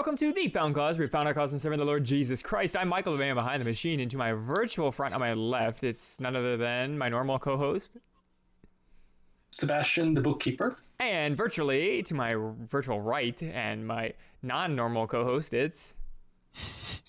welcome to The Found Cause, where we found our cause and serving the Lord Jesus Christ. I'm Michael, the man behind the machine, and to my virtual front on my left, it's none other than my normal co host. Sebastian, the bookkeeper. And virtually to my virtual right and my non normal co host, it's.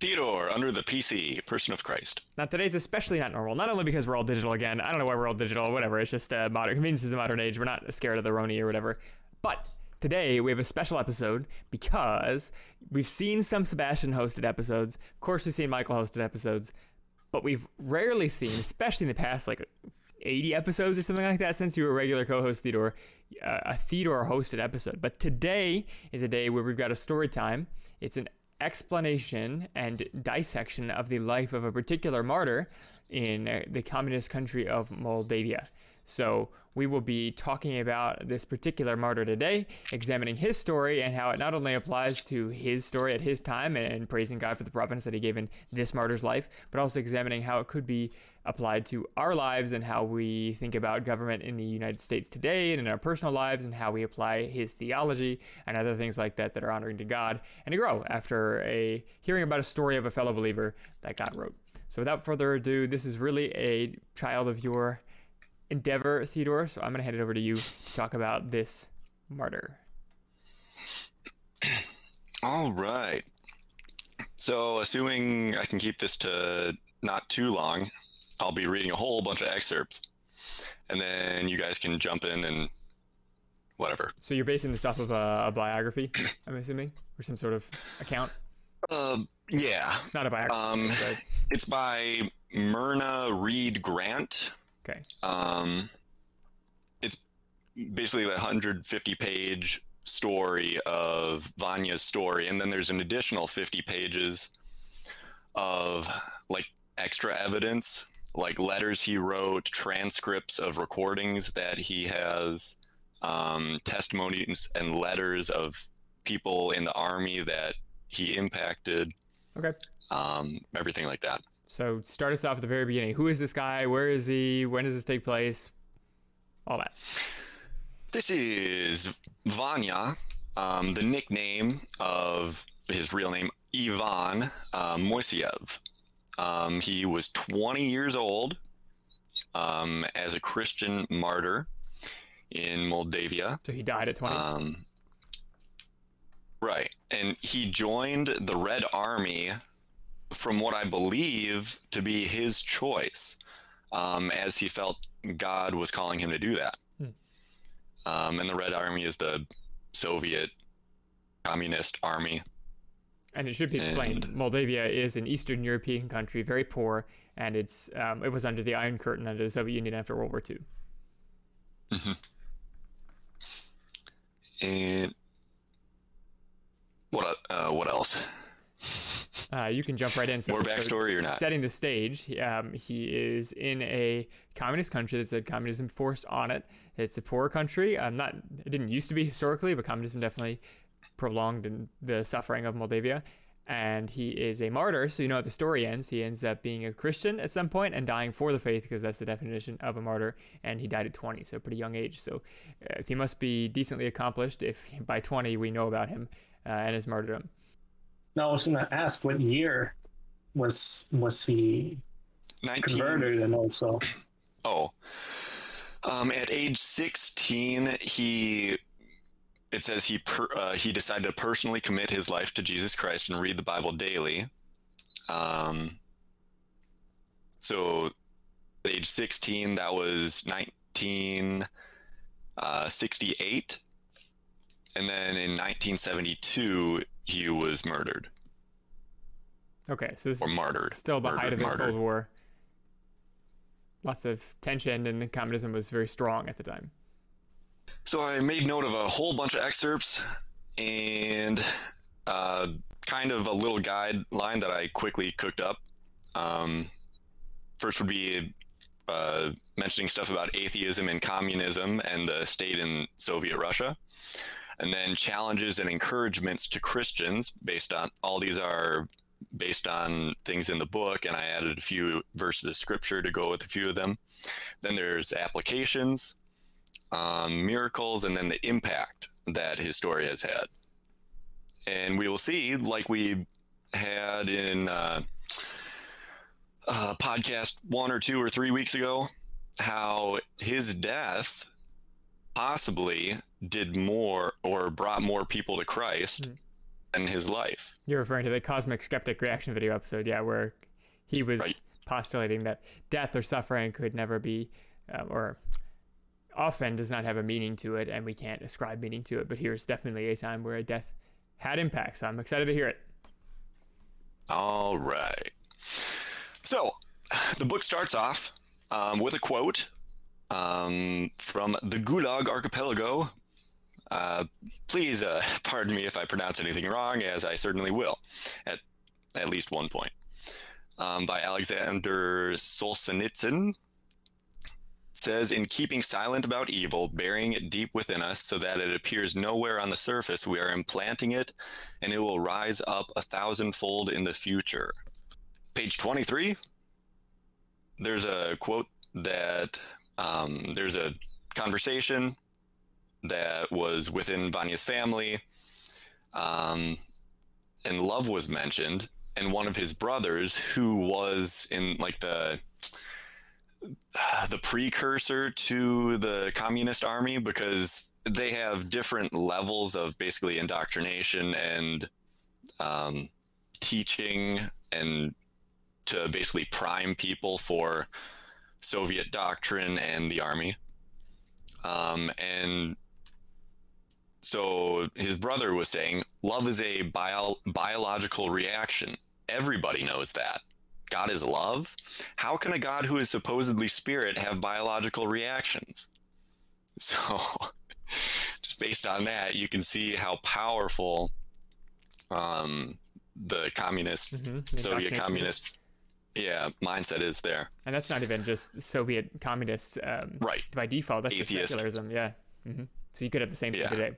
Theodore, under the PC, person of Christ. Now, today's especially not normal, not only because we're all digital again. I don't know why we're all digital, whatever. It's just uh, modern convenience is the modern age. We're not scared of the Roni or whatever. But today we have a special episode because we've seen some Sebastian hosted episodes. Of course, we've seen Michael hosted episodes, but we've rarely seen, especially in the past like 80 episodes or something like that since you were a regular co-host Theodore, uh, a Theodore hosted episode. But today is a day where we've got a story time. It's an explanation and dissection of the life of a particular martyr in uh, the communist country of Moldavia. So, we will be talking about this particular martyr today, examining his story and how it not only applies to his story at his time and praising God for the providence that he gave in this martyr's life, but also examining how it could be applied to our lives and how we think about government in the United States today and in our personal lives and how we apply his theology and other things like that that are honoring to God and to grow after a hearing about a story of a fellow believer that God wrote. So without further ado, this is really a child of your endeavor, Theodore. So I'm going to hand it over to you to talk about this martyr. All right. So, assuming I can keep this to not too long, I'll be reading a whole bunch of excerpts, and then you guys can jump in and whatever. So you're basing this off of a, a biography, I'm assuming, or some sort of account. Uh, yeah. It's not a biography. Um, it's by Myrna Reed Grant. Okay. Um, it's basically a 150 page story of Vanya's story, and then there's an additional 50 pages of like extra evidence, like letters he wrote, transcripts of recordings that he has, um, testimonies and letters of people in the army that he impacted, Okay. um, everything like that. So start us off at the very beginning. Who is this guy? Where is he? When does this take place? All that. This is Vanya, um, the nickname of his real name, Ivan uh, Moiseev. Um, he was 20 years old um, as a Christian martyr in Moldavia. So he died at 20. Um, right. And he joined the Red Army from what I believe to be his choice, um, as he felt God was calling him to do that. Um, and the Red Army is the Soviet communist army. and it should be explained. and- Moldavia is an Eastern European country, very poor, and it's um, it was under the Iron Curtain under the Soviet Union after World War II. And what uh, what else? Uh, you can jump right in. So, More backstory or not? Setting the stage, um, he is in a communist country that's had communism forced on it. It's a poor country. Um, not it didn't used to be historically, but communism definitely prolonged in the suffering of Moldavia. And he is a martyr, so you know how the story ends. He ends up being a Christian at some point and dying for the faith, because that's the definition of a martyr. And he died at 20, so a pretty young age. So uh, he must be decently accomplished if by 20 we know about him uh, and his martyrdom. Now, I was going to ask what year was was he 19, converted, and also Oh. Um, at age 16, he it says he per, uh, he decided to personally commit his life to Jesus Christ and read the Bible daily. Um, so at age 16, that was 1968. And then in 1972, he was murdered Okay, so this or is martyred. still the height of the martyred. Cold War. Lots of tension, and the communism was very strong at the time. So I made note of a whole bunch of excerpts and uh, kind of a little guideline that I quickly cooked up. Um, first would be uh, mentioning stuff about atheism and communism and the state in Soviet Russia. And then challenges and encouragements to Christians based on all these are based on things in the book, and I added a few verses of scripture to go with a few of them. Then there's applications, um, miracles, and then the impact that his story has had. and we will see, like we had in uh, uh, podcast one or two or three weeks ago, how his death possibly did more or brought more people to Christ Mm. than his life. You're referring to the Cosmic Skeptic reaction video episode, yeah, where he was Right. postulating that death or suffering could never be, um, or often does not have a meaning to it, and we can't ascribe meaning to it. But here's definitely a time where death had impact, so I'm excited to hear it. All right. So, the book starts off um, with a quote um, from the Gulag Archipelago. Uh, please uh, pardon me if I pronounce anything wrong, as I certainly will at at least one point. Um, by Alexander Solzhenitsyn. Says, In keeping silent about evil, burying it deep within us so that it appears nowhere on the surface, we are implanting it and it will rise up a thousandfold in the future. Page 23, there's a quote that um, there's a conversation that was within Vanya's family, um, and love was mentioned, and one of his brothers, who was in like the the precursor to the communist army because they have different levels of basically indoctrination and um, teaching and to basically prime people for Soviet doctrine and the army. Um, and so his brother was saying, love is a bio- biological reaction. Everybody knows that. God is love. How can a God who is supposedly spirit have biological reactions? So, just based on that, you can see how powerful um, the communist, Mm-hmm. Soviet communist, yeah, mindset is there. and that's not even just Soviet communist um, Right. by default. That's just secularism, yeah. hmm So you could have the same thing Yeah. today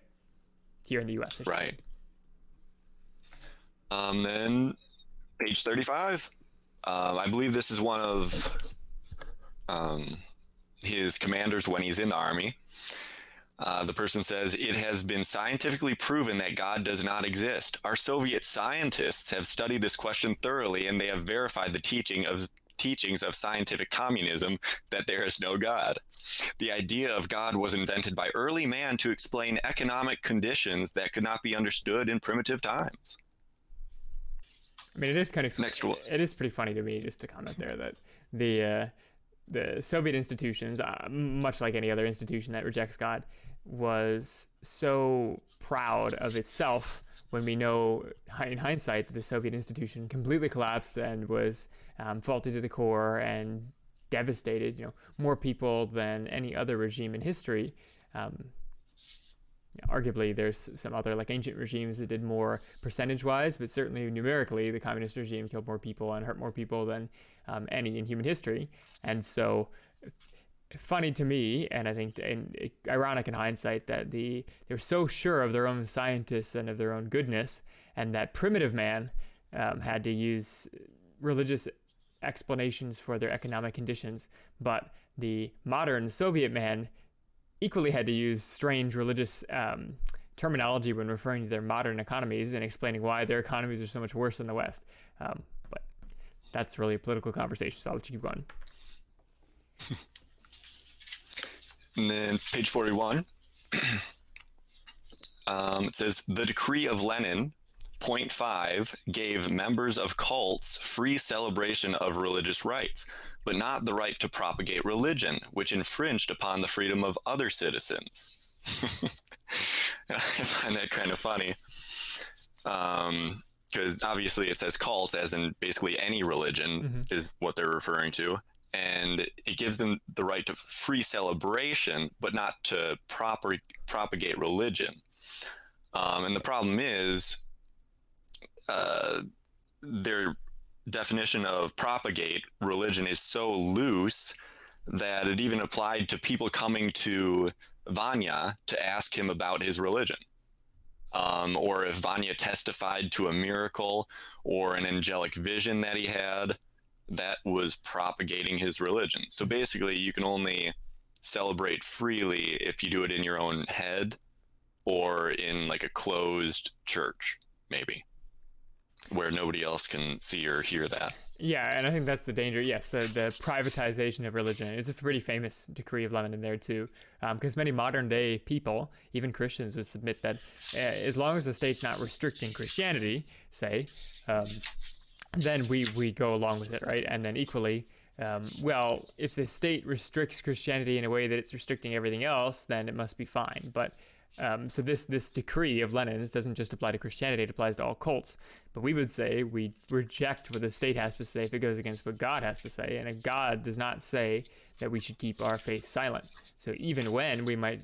here in the U.S. Right. Um, then page 35. Um, I believe this is one of um, his commanders when he's in the army. Uh, the person says, It has been scientifically proven that God does not exist. Our Soviet scientists have studied this question thoroughly and they have verified the teaching of teachings of scientific communism that there is no God. The idea of God was invented by early man to explain economic conditions that could not be understood in primitive times. I mean, it is kind of Next one. It is pretty funny to me just to comment there that the uh, the Soviet institutions, uh, much like any other institution that rejects God, was so proud of itself when we know in hindsight that the Soviet institution completely collapsed and was um, faulty to the core and devastated. You know, more people than any other regime in history. Um, arguably there's some other like ancient regimes that did more percentage wise but certainly numerically the communist regime killed more people and hurt more people than um, any in human history and so funny to me and i think and ironic in hindsight that the they're so sure of their own scientists and of their own goodness and that primitive man um, had to use religious explanations for their economic conditions but the modern soviet man equally had to use strange religious um, terminology when referring to their modern economies and explaining why their economies are so much worse than the West. Um, but that's really a political conversation, so I'll let you keep going. And then page 41, um, it says The decree of Lenin, point five, gave members of cults free celebration of religious rights, but not the right to propagate religion, which infringed upon the freedom of other citizens. I find that kind of funny. Because obviously it says cult, as in basically any religion, is what they're referring to and it gives them the right to free celebration, but not to proper, propagate religion. Um, and the problem is, uh, their definition of propagate religion is so loose that it even applied to people coming to Vanya to ask him about his religion. Um, or if Vanya testified to a miracle or an angelic vision that he had, that was propagating his religion. So basically, you can only celebrate freely if you do it in your own head or in like a closed church. maybe, where nobody else can see or hear that. Yeah, and I think that's the danger. Yes, the, the privatization of religion is a pretty famous decree of Lenin in there too, because um, many modern day people, even Christians, would submit that uh, as long as the state's not restricting Christianity, say, um, then we we go along with it, right? And then equally, um, well, if the state restricts Christianity in a way that it's restricting everything else, then it must be fine. But um, so this this decree of Lenin's doesn't just apply to Christianity; it applies to all cults. But we would say we reject what the state has to say if it goes against what God has to say, and God does not say that we should keep our faith silent. So even when we might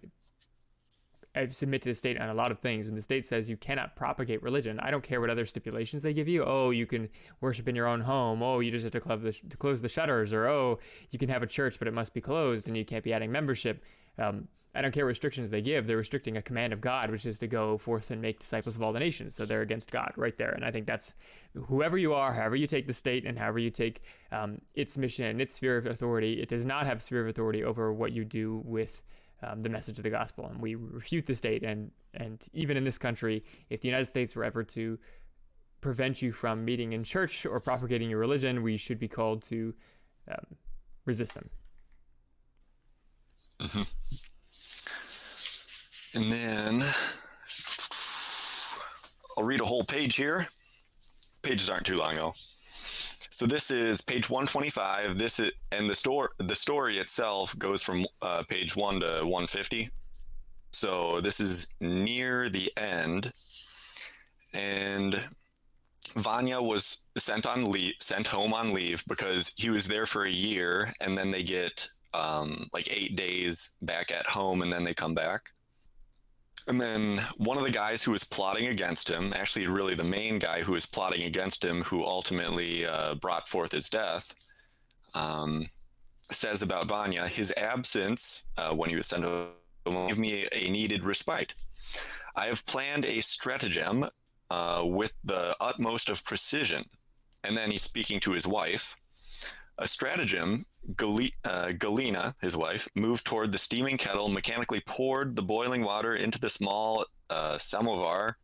I submit to the state on a lot of things. When the state says you cannot propagate religion, I don't care what other stipulations they give you. Oh, you can worship in your own home. Oh, you just have to, the, to close the shutters. Or oh, you can have a church, but it must be closed, and you can't be adding membership. Um, I don't care what restrictions they give. They're restricting a command of God, which is to go forth and make disciples of all the nations. So they're against God right there. And I think that's whoever you are, however you take the state, and however you take um, its mission and its sphere of authority, it does not have sphere of authority over what you do with um, the message of the gospel. And we refute the state. And, and even in this country, if the United States were ever to prevent you from meeting in church or propagating your religion, we should be called to um, resist them. Mm-hmm. And then I'll read a whole page here. Pages aren't too long though. So this is page 125. This is and the story the story itself goes from uh, page one to 150. So this is near the end, and Vanya was sent on leave, sent home on leave because he was there for a year, and then they get um, like eight days back at home, and then they come back. And then one of the guys who was plotting against him, actually, really the main guy who was plotting against him, who ultimately uh, brought forth his death, um, says about Vanya, his absence uh, when he was sent home gave me a, a, needed respite. I have planned a stratagem uh, with the utmost of precision. And then he's speaking to his wife. A stratagem Gali- uh, Galina, his wife, moved toward the steaming kettle, mechanically poured the boiling water into the small uh, samovar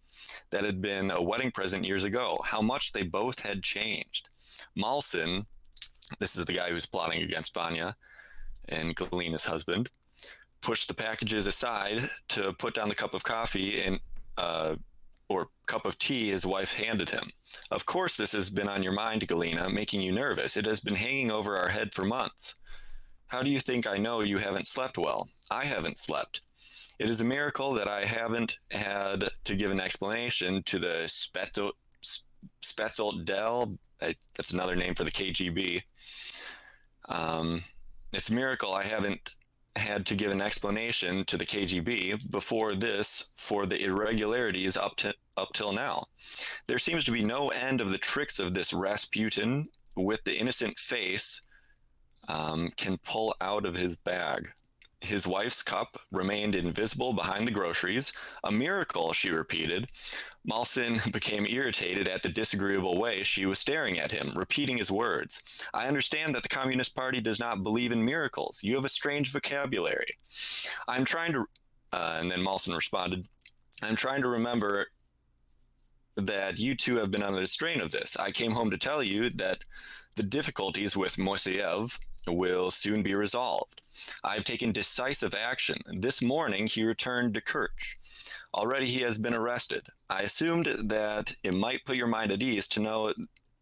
that had been a wedding present years ago. How much they both had changed. Malsin, this is the guy who's plotting against Vanya and Galina's husband, pushed the packages aside to put down the cup of coffee and uh, or cup of tea his wife handed him. Of course, this has been on your mind, Galina, making you nervous. It has been hanging over our head for months. How do you think I know you haven't slept well? I haven't slept. It is a miracle that I haven't had to give an explanation to the Spetzel Del. That's another name for the KGB. Um, it's a miracle I haven't had to give an explanation to the KGB before this for the irregularities up to up till now. There seems to be no end of the tricks of this Rasputin with the innocent face um, can pull out of his bag. His wife's cup remained invisible behind the groceries. A miracle, she repeated. Malsin became irritated at the disagreeable way she was staring at him, repeating his words. I understand that the Communist Party does not believe in miracles. You have a strange vocabulary. I'm trying to. Uh, and then Malsin responded, I'm trying to remember that you two have been under the strain of this. I came home to tell you that the difficulties with Moiseyev will soon be resolved. I have taken decisive action. This morning he returned to Kerch. Already he has been arrested. I assumed that it might put your mind at ease to know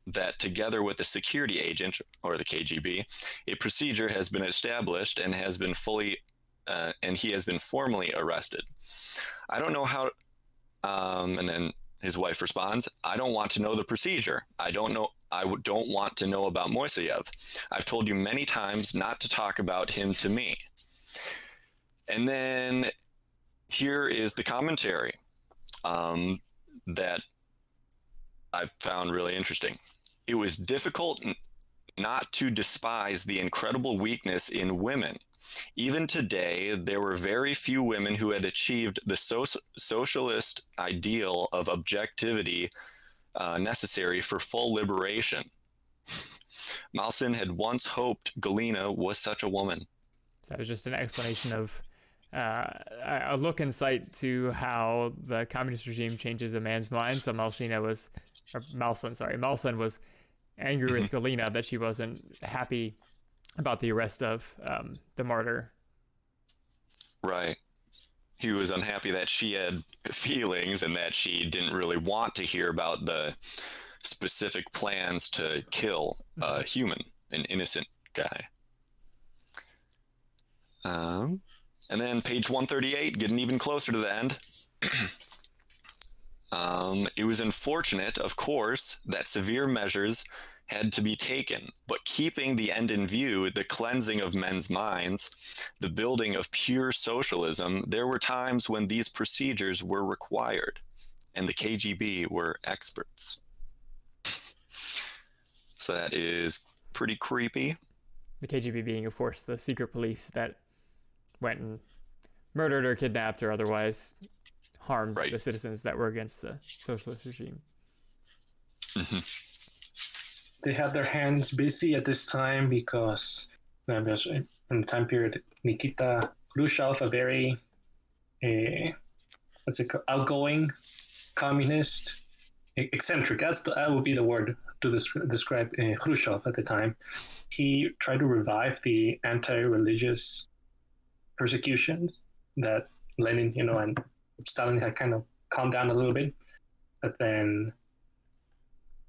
that together with the security agent or the KGB, a procedure has been established and has been fully uh, and he has been formally arrested. I don't know how. Um, and then his wife responds, "I don't want to know the procedure. I don't know. I don't want to know about Moiseyev. I've told you many times not to talk about him to me." And then here is the commentary um, that I found really interesting. It was difficult not to despise the incredible weakness in women. Even today, there were very few women who had achieved the so- socialist ideal of objectivity uh, necessary for full liberation. Malsin had once hoped Galina was such a woman. So that was just an explanation of a look in sight to how the communist regime changes a man's mind. So Malsina was, or Malson, sorry, Malson was angry with Galina that she wasn't happy about the arrest of um, the martyr. Right. He was unhappy that she had feelings and that she didn't really want to hear about the specific plans to kill a human, an innocent guy. Um, and then page 138, getting even closer to the end. um, it was unfortunate, of course, that severe measures had to be taken, but keeping the end in view, the cleansing of men's minds, the building of pure socialism, there were times when these procedures were required, and the KGB were experts. so that is pretty creepy. The KGB being, of course, the secret police that went and murdered or kidnapped or otherwise harmed Right. the citizens that were against the socialist regime. They had their hands busy at this time because uh, in the time period, Nikita Khrushchev, a very uh, what's it called, outgoing communist, eccentric. That's the, that would be the word to des- describe uh, Khrushchev at the time. He tried to revive the anti-religious persecutions that Lenin, you know, and Stalin had kind of calmed down a little bit, but then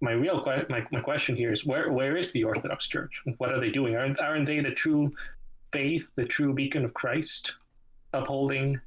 my real que- my, my question here is where where is the Orthodox Church? What are they doing? Aren't aren't they the true faith, the true beacon of Christ, upholding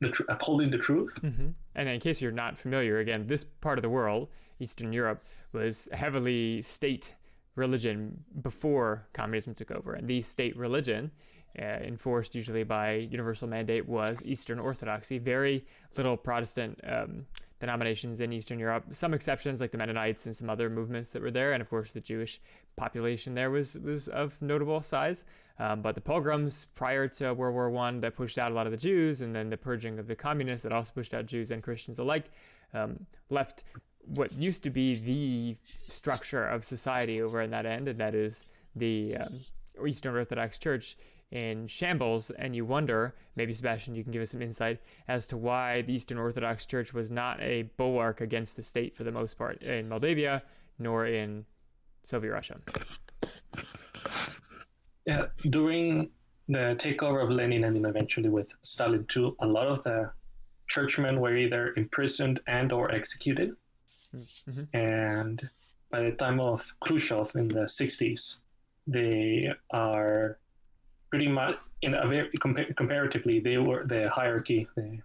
the tr- upholding the truth? hmm And in case you're not familiar, again, this part of the world, Eastern Europe, was heavily state religion before communism took over. And the state religion, uh, enforced usually by universal mandate, was Eastern Orthodoxy. Very little Protestant um, denominations in Eastern Europe. Some exceptions, like the Mennonites and some other movements that were there, and of course the Jewish population there was was of notable size. Um, but the pogroms prior to World War One that pushed out a lot of the Jews, and then the purging of the communists that also pushed out Jews and Christians alike, um, left what used to be the structure of society over in that end, and that is the um, Eastern Orthodox Church in shambles. And you wonder, maybe Sebastian, you can give us some insight as to why the Eastern Orthodox Church was not a bulwark against the state for the most part in Moldavia, nor in Soviet Russia. Yeah, during the takeover of Lenin and eventually with Stalin too, a lot of the churchmen were either imprisoned and or executed. Mhm. And by the time of Khrushchev in the 60s, they are pretty much in a very compa- comparatively they were the hierarchy the,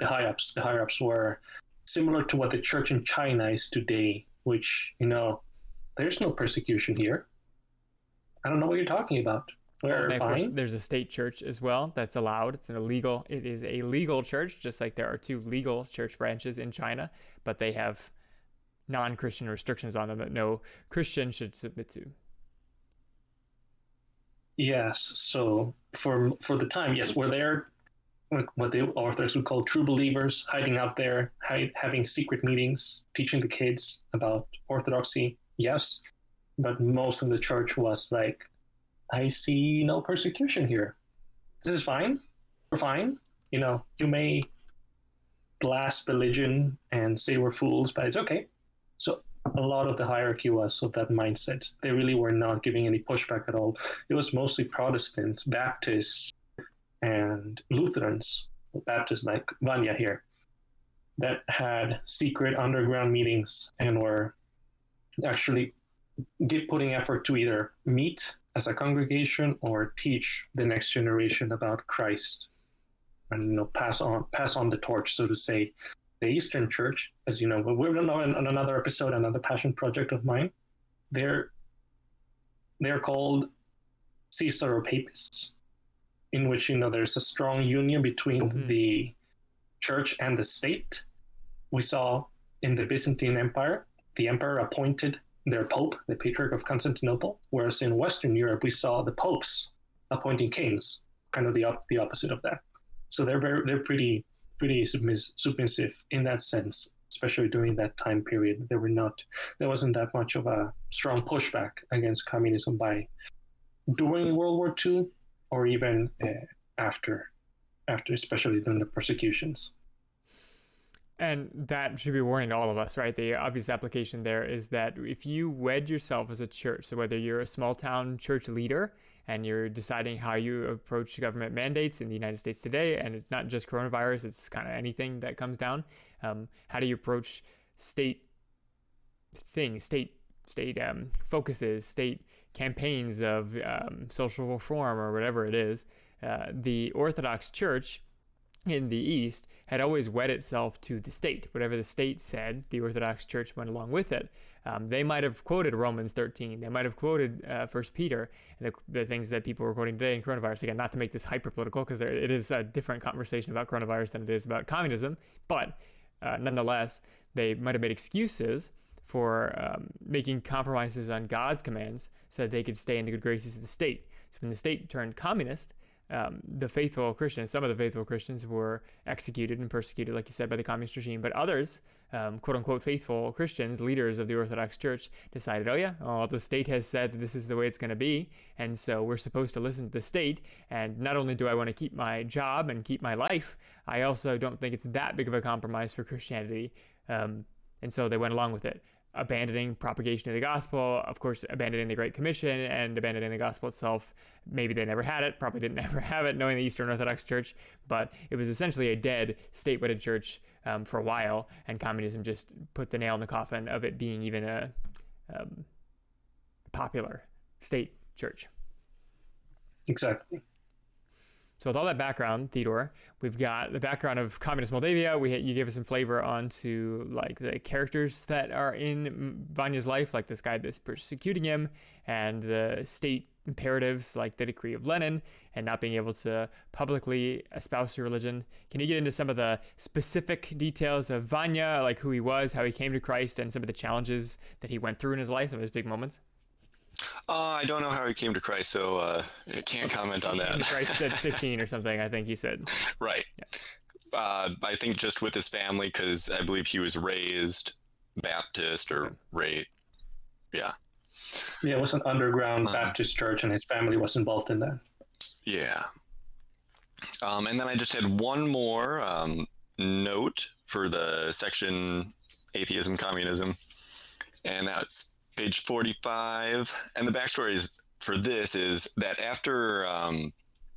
the high ups the higher ups were similar to what the church in China is today, which you know there's no persecution here. I don't know what you're talking about. We're And of course, there's a state church as well that's allowed. It's an illegal. It is a legal church, just like there are two legal church branches in China, but they have non-Christian restrictions on them that no Christian should submit to. Yes. So for for the time, yes, we're there. What the Orthodox would call true believers, hiding out there, hide, having secret meetings, teaching the kids about Orthodoxy. Yes, but most of the church was like, I see no persecution here. This is fine. We're fine. You know, you may blast religion and say we're fools, but it's okay. So a lot of the hierarchy was of that mindset. They really were not giving any pushback at all. It was mostly Protestants, Baptists, and Lutherans, Baptists like Vanya here, that had secret underground meetings and were actually putting effort to either meet as a congregation or teach the next generation about Christ and you know pass on pass on the torch, so to say. The Eastern Church, as you know, we're on, on another episode, another passion project of mine. They're they're called Caesar Papists, in which you know there's a strong union between Mhm. the church and the state. We saw in the Byzantine Empire, the emperor appointed their pope, the Patriarch of Constantinople, whereas in Western Europe we saw the popes appointing kings, kind of the op- the opposite of that. So they're very, they're pretty pretty submiss- submissive in that sense, especially during that time period. There were not there wasn't that much of a strong pushback against communism by during World War II or even uh, after, after especially during the persecutions. And that should be a warning to all of us, right? The obvious application there is that if you wed yourself as a church, so whether you're a small town church leader and you're deciding how you approach government mandates in the United States today, and it's not just coronavirus, it's kind of anything that comes down. Um, how do you approach state things, state state um, focuses, state campaigns of um, social reform or whatever it is? Uh, the Orthodox Church in the East had always wed itself to the state. Whatever the state said, the Orthodox Church went along with it. Um, they might have quoted Romans 13. They might have quoted uh, First Peter, the, the, things that people were quoting today in coronavirus. Again, not to make this hyper political, because it is a different conversation about coronavirus than it is about communism. But uh, nonetheless, they might have made excuses for um, making compromises on God's commands so that they could stay in the good graces of the state. So when the state turned communist, um, the faithful Christians, some of the faithful Christians were executed and persecuted, like you said, by the communist regime. But others, um, quote unquote, faithful Christians, leaders of the Orthodox Church, decided, oh, yeah, well, the state has said that this is the way it's going to be. And so we're supposed to listen to the state. And not only do I want to keep my job and keep my life, I also don't think it's that big of a compromise for Christianity. Um, and so they went along with it abandoning propagation of the gospel, of course, abandoning the Great Commission and abandoning the gospel itself. Maybe they never had it, probably didn't ever have it, knowing the Eastern Orthodox Church, but it was essentially a dead state wedded church um, for a while, and communism just put the nail in the coffin of it being even a um, popular state church. Exactly. So with all that background, Theodore, we've got the background of communist Moldavia. We you gave us some flavor onto like the characters that are in Vanya's life, like this guy that's persecuting him, and the state imperatives like the decree of Lenin and not being able to publicly espouse your religion. Can you get into some of the specific details of Vanya, like who he was, how he came to Christ, and some of the challenges that he went through in his life, some of his big moments? Uh, I don't know how he came to Christ, so uh, I can't comment on that. Christ at 15 or something, I think he said. Right. Yeah. Uh, I think just with his family, because I believe he was raised Baptist or okay. raised, yeah. Yeah, it was an underground uh-huh. Baptist church, and his family was involved in that. Yeah. Um, and then I just had one more um, note for the section atheism, communism, and that's page 45. And the backstory is, for this is that after um,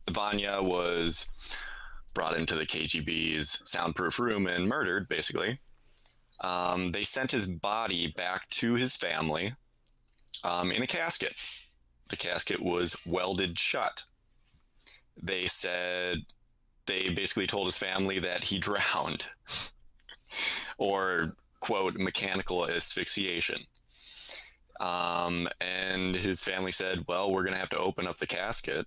Vanya was brought into the KGB's soundproof room and murdered, basically, um, they sent his body back to his family um, in a casket. The casket was welded shut. They said, they basically told his family that he drowned or, quote, mechanical asphyxiation. Um, and his family said, well, we're going to have to open up the casket.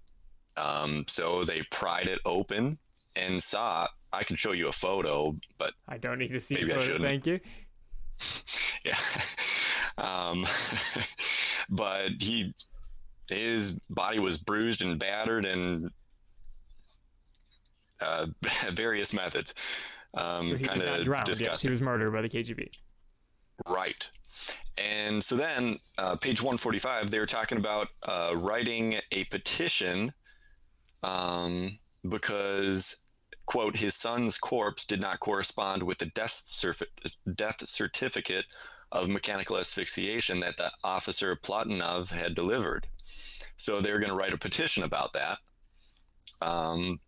Um, so they pried it open and saw, I can show you a photo, but I don't need to see maybe a photo. Thank you. yeah. Um, but he, his body was bruised and battered and uh, various methods. Um, so kind of disgusting. Yes, he was murdered by the KGB. Right. And so then, uh, page 145, they were talking about uh, writing a petition um, because, quote, his son's corpse did not correspond with the death, surf- death certificate of mechanical asphyxiation that the officer Platonov had delivered. So they were going to write a petition about that. Um,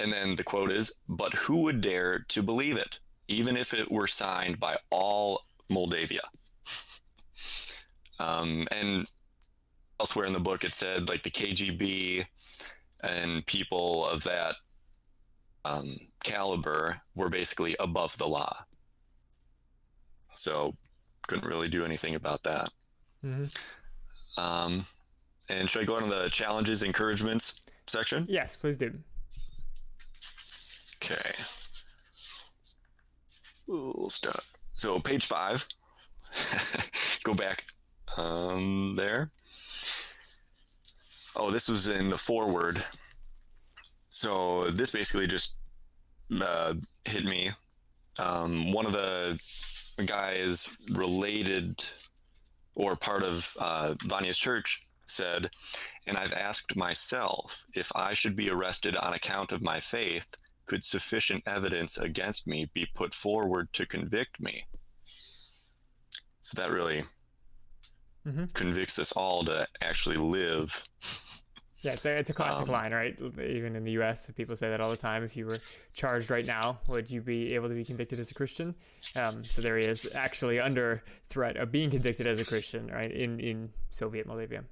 and then the quote is, but who would dare to believe it, even if it were signed by all Moldavia? Um, and elsewhere in the book, it said like the KGB and people of that um, caliber were basically above the law. So couldn't really do anything about that. Mm-hmm. Um, and should I go on to the challenges, encouragements section? Yes, please do. Okay. We'll start. So page five. go back um, there. Oh, this was in the foreword. So this basically just uh, hit me. Um, one of the guys related or part of uh, Vanya's church said, And I've asked myself if I should be arrested on account of my faith, could sufficient evidence against me be put forward to convict me? So that really Mhm. convicts us all to actually live. Yeah, it's a, it's a classic Um, line, right? Even in the U.S., people say that all the time. If you were charged right now, would you be able to be convicted as a Christian? Um, so there he is, actually under threat of being convicted as a Christian, right? In in Soviet Moldavia.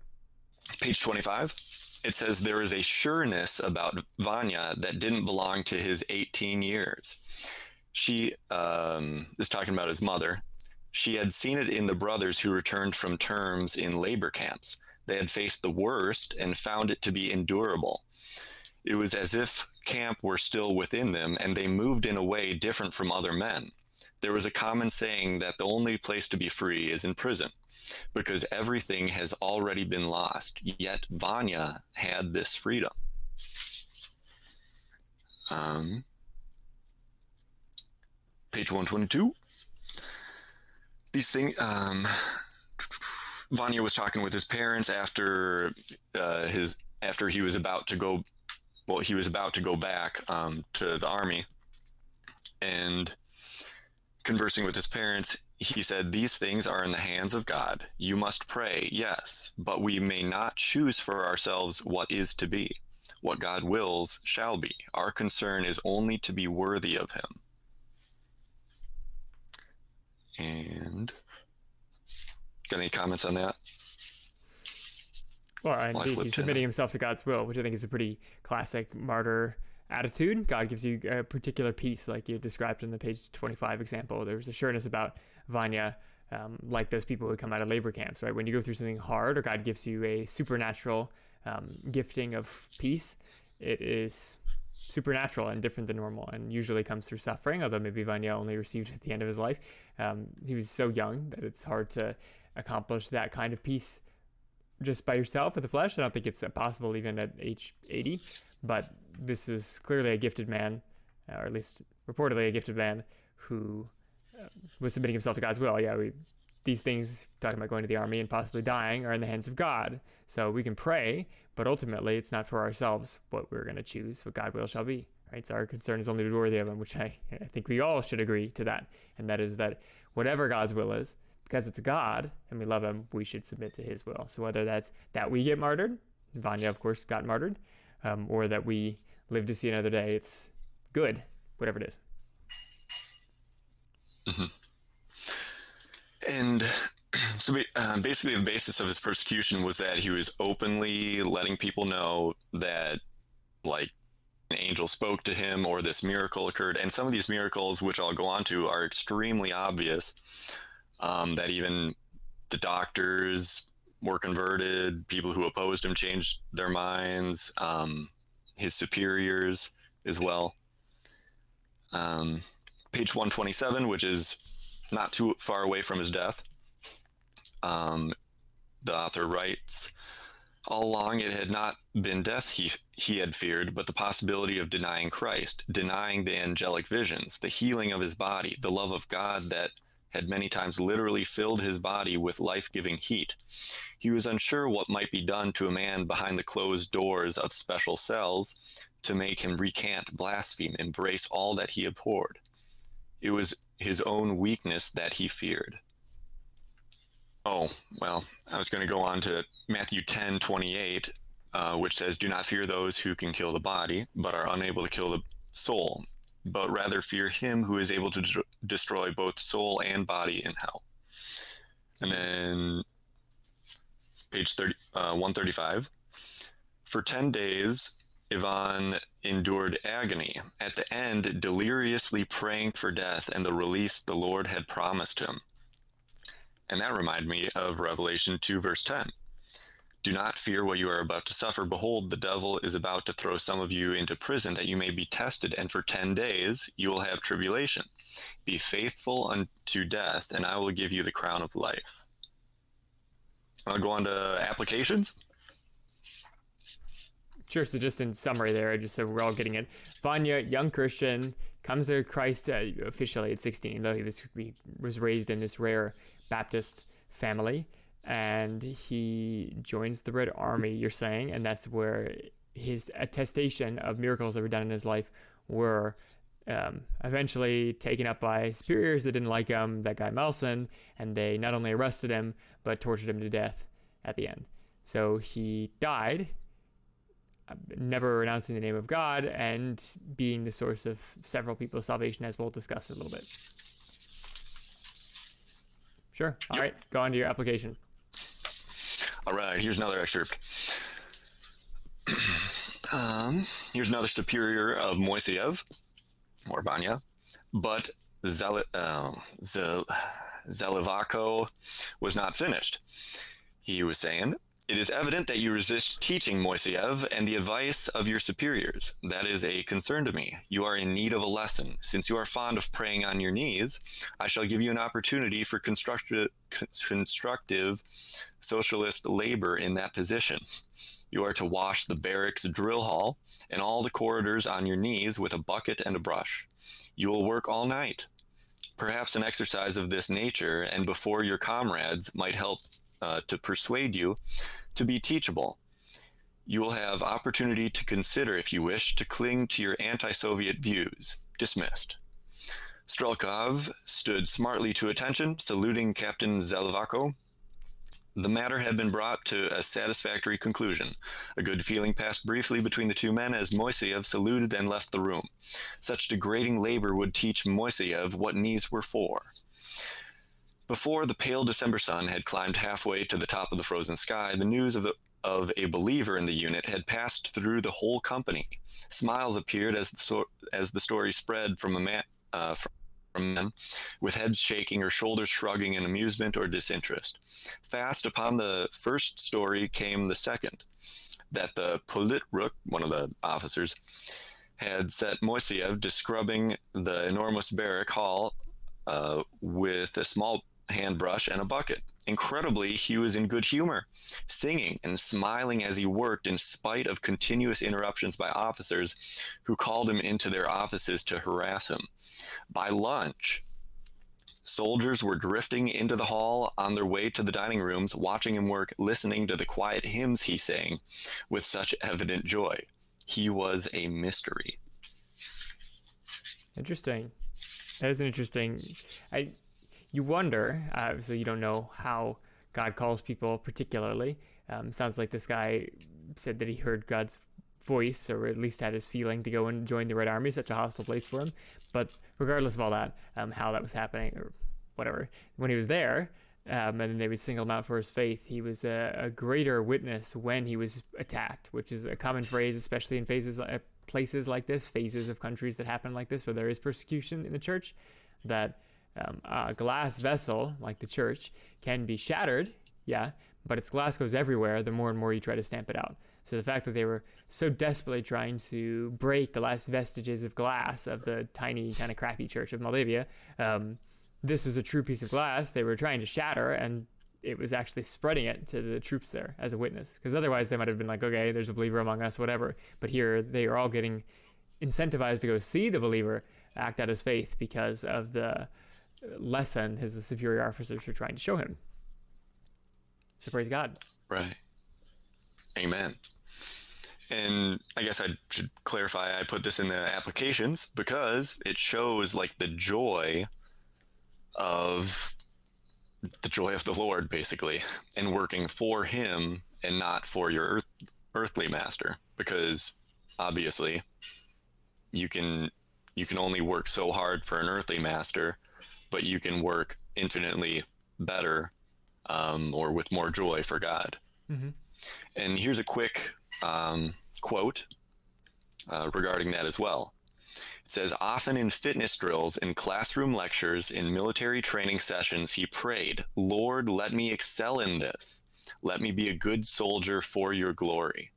Page 25, it says there is a sureness about Vanya that didn't belong to his 18 years. She um, is talking about his mother. She had seen it in the brothers who returned from terms in labor camps. They had faced the worst and found it to be endurable. It was as if camp were still within them, and they moved in a way different from other men. There was a common saying that the only place to be free is in prison because everything has already been lost. Yet Vanya had this freedom. Um, page 122. These things, um, Vanya was talking with his parents after uh, his after he was about to go. Well, he was about to go back um, to the army, and conversing with his parents, he said, These things are in the hands of God. You must pray, yes, but we may not choose for ourselves what is to be. What God wills shall be. Our concern is only to be worthy of Him. And got any comments on that? Well, and he- he's submitting himself to God's will, which I think is a pretty classic martyr attitude. God gives you a particular peace, like you described in the page 25 example. There's a sureness about Vanya, um, like those people who come out of labor camps, right? When you go through something hard, or God gives you a supernatural um, gifting of peace, it is supernatural and different than normal, and usually comes through suffering. Although maybe Vanya only received it at the end of his life. Um, he was so young that it's hard to accomplish that kind of peace just by yourself with the flesh. I don't think it's possible even at age 80. But this is clearly a gifted man, or at least reportedly a gifted man, who uh, was submitting himself to God's will. Yeah, we these things talking about going to the army and possibly dying are in the hands of God. So we can pray, but ultimately it's not for ourselves what we're going to choose. What God will shall be. Right. So our concern is only to be worthy of Him, which I I think we all should agree to that, and that is that whatever God's will is, because it's God and we love Him, we should submit to His will. So whether that's that we get martyred, Vanya of course got martyred, um, or that we live to see another day, it's good, whatever it is. And so uh, basically, the basis of his persecution was that he was openly letting people know that, like, an angel spoke to him or this miracle occurred. And some of these miracles, which I'll go on to, are extremely obvious. Um, that even the doctors were converted, people who opposed him changed their minds, um, his superiors as well. Um, page 127, which is not too far away from his death. Um, the author writes, all along it had not been death he, he had feared, but the possibility of denying Christ, denying the angelic visions, the healing of his body, the love of God that had many times literally filled his body with life giving heat. He was unsure what might be done to a man behind the closed doors of special cells to make him recant, blaspheme, embrace all that he abhorred. It was his own weakness that he feared. Oh, well, I was going to go on to Matthew 10 28, uh, which says, Do not fear those who can kill the body, but are unable to kill the soul, but rather fear him who is able to de- destroy both soul and body in hell. And then page 30, uh, 135. For 10 days, Ivan endured agony, at the end, deliriously praying for death and the release the Lord had promised him. And that reminded me of Revelation 2, verse 10. Do not fear what you are about to suffer. Behold, the devil is about to throw some of you into prison that you may be tested, and for 10 days you will have tribulation. Be faithful unto death, and I will give you the crown of life. I'll go on to applications. Sure. So just in summary, there, I just so we're all getting it, Vanya, young Christian, comes to Christ uh, officially at 16, though he was he was raised in this rare Baptist family. And he joins the Red Army. You're saying, and that's where his attestation of miracles that were done in his life were um, eventually taken up by superiors that didn't like him, that guy Melson, and they not only arrested him but tortured him to death at the end. So he died, uh, never announcing the name of God and being the source of several people's salvation, as we'll discuss in a little bit. Sure. All Yep. right. Go on to your application. All right, here's another excerpt. um, here's another superior of Moiseyev, or Vanya, but Zel- uh, Zelivako was not finished. He was saying, It is evident that you resist teaching Moiseyev and the advice of your superiors. That is a concern to me. You are in need of a lesson. Since you are fond of praying on your knees, I shall give you an opportunity for constructive, constructive socialist labor in that position. You are to wash the barracks drill hall and all the corridors on your knees with a bucket and a brush. You will work all night. Perhaps an exercise of this nature and before your comrades might help uh, to persuade you to be teachable. You will have opportunity to consider if you wish to cling to your anti Soviet views. Dismissed. Strelkov stood smartly to attention, saluting Captain Zelivako. The matter had been brought to a satisfactory conclusion. A good feeling passed briefly between the two men as Moiseyev saluted and left the room. Such degrading labor would teach Moiseyev what knees were for. Before the pale December sun had climbed halfway to the top of the frozen sky, the news of the of a believer in the unit had passed through the whole company. Smiles appeared as the, so- as the story spread from a man, uh, from men, with heads shaking or shoulders shrugging in amusement or disinterest. Fast upon the first story came the second, that the Politruk, one of the officers, had set Moiseyev describing the enormous barrack hall uh, with a small hand brush and a bucket. Incredibly, he was in good humor, singing and smiling as he worked in spite of continuous interruptions by officers who called him into their offices to harass him. By lunch, soldiers were drifting into the hall on their way to the dining rooms, watching him work, listening to the quiet hymns he sang with such evident joy. He was a mystery. Interesting. That is interesting. I, you wonder. So you don't know how God calls people particularly. Um, sounds like this guy said that he heard God's voice, or at least had his feeling to go and join the Red Army. Such a hostile place for him. But regardless of all that, um, how that was happening or whatever, when he was there. Um, and then they would single him out for his faith. He was a, a greater witness when he was attacked, which is a common phrase, especially in phases, uh, places like this, phases of countries that happen like this, where there is persecution in the church. That um, a glass vessel like the church can be shattered, yeah, but its glass goes everywhere the more and more you try to stamp it out. So the fact that they were so desperately trying to break the last vestiges of glass of the tiny kind of crappy church of Moldavia, um, this was a true piece of glass they were trying to shatter, and it was actually spreading it to the troops there as a witness. Because otherwise they might have been like, okay, there's a believer among us, whatever. But here they are all getting incentivized to go see the believer act out his faith because of the lesson his superior officers were trying to show him. So praise God. Right. Amen. And I guess I should clarify I put this in the applications because it shows like the joy of the joy of the Lord basically and working for him and not for your earth, earthly master because obviously you can you can only work so hard for an earthly master but you can work infinitely better um, or with more joy for God. Mhm. And here's a quick um, quote uh, regarding that as well. It says, Often in fitness drills, in classroom lectures, in military training sessions, he prayed, Lord, let me excel in this. Let me be a good soldier for your glory.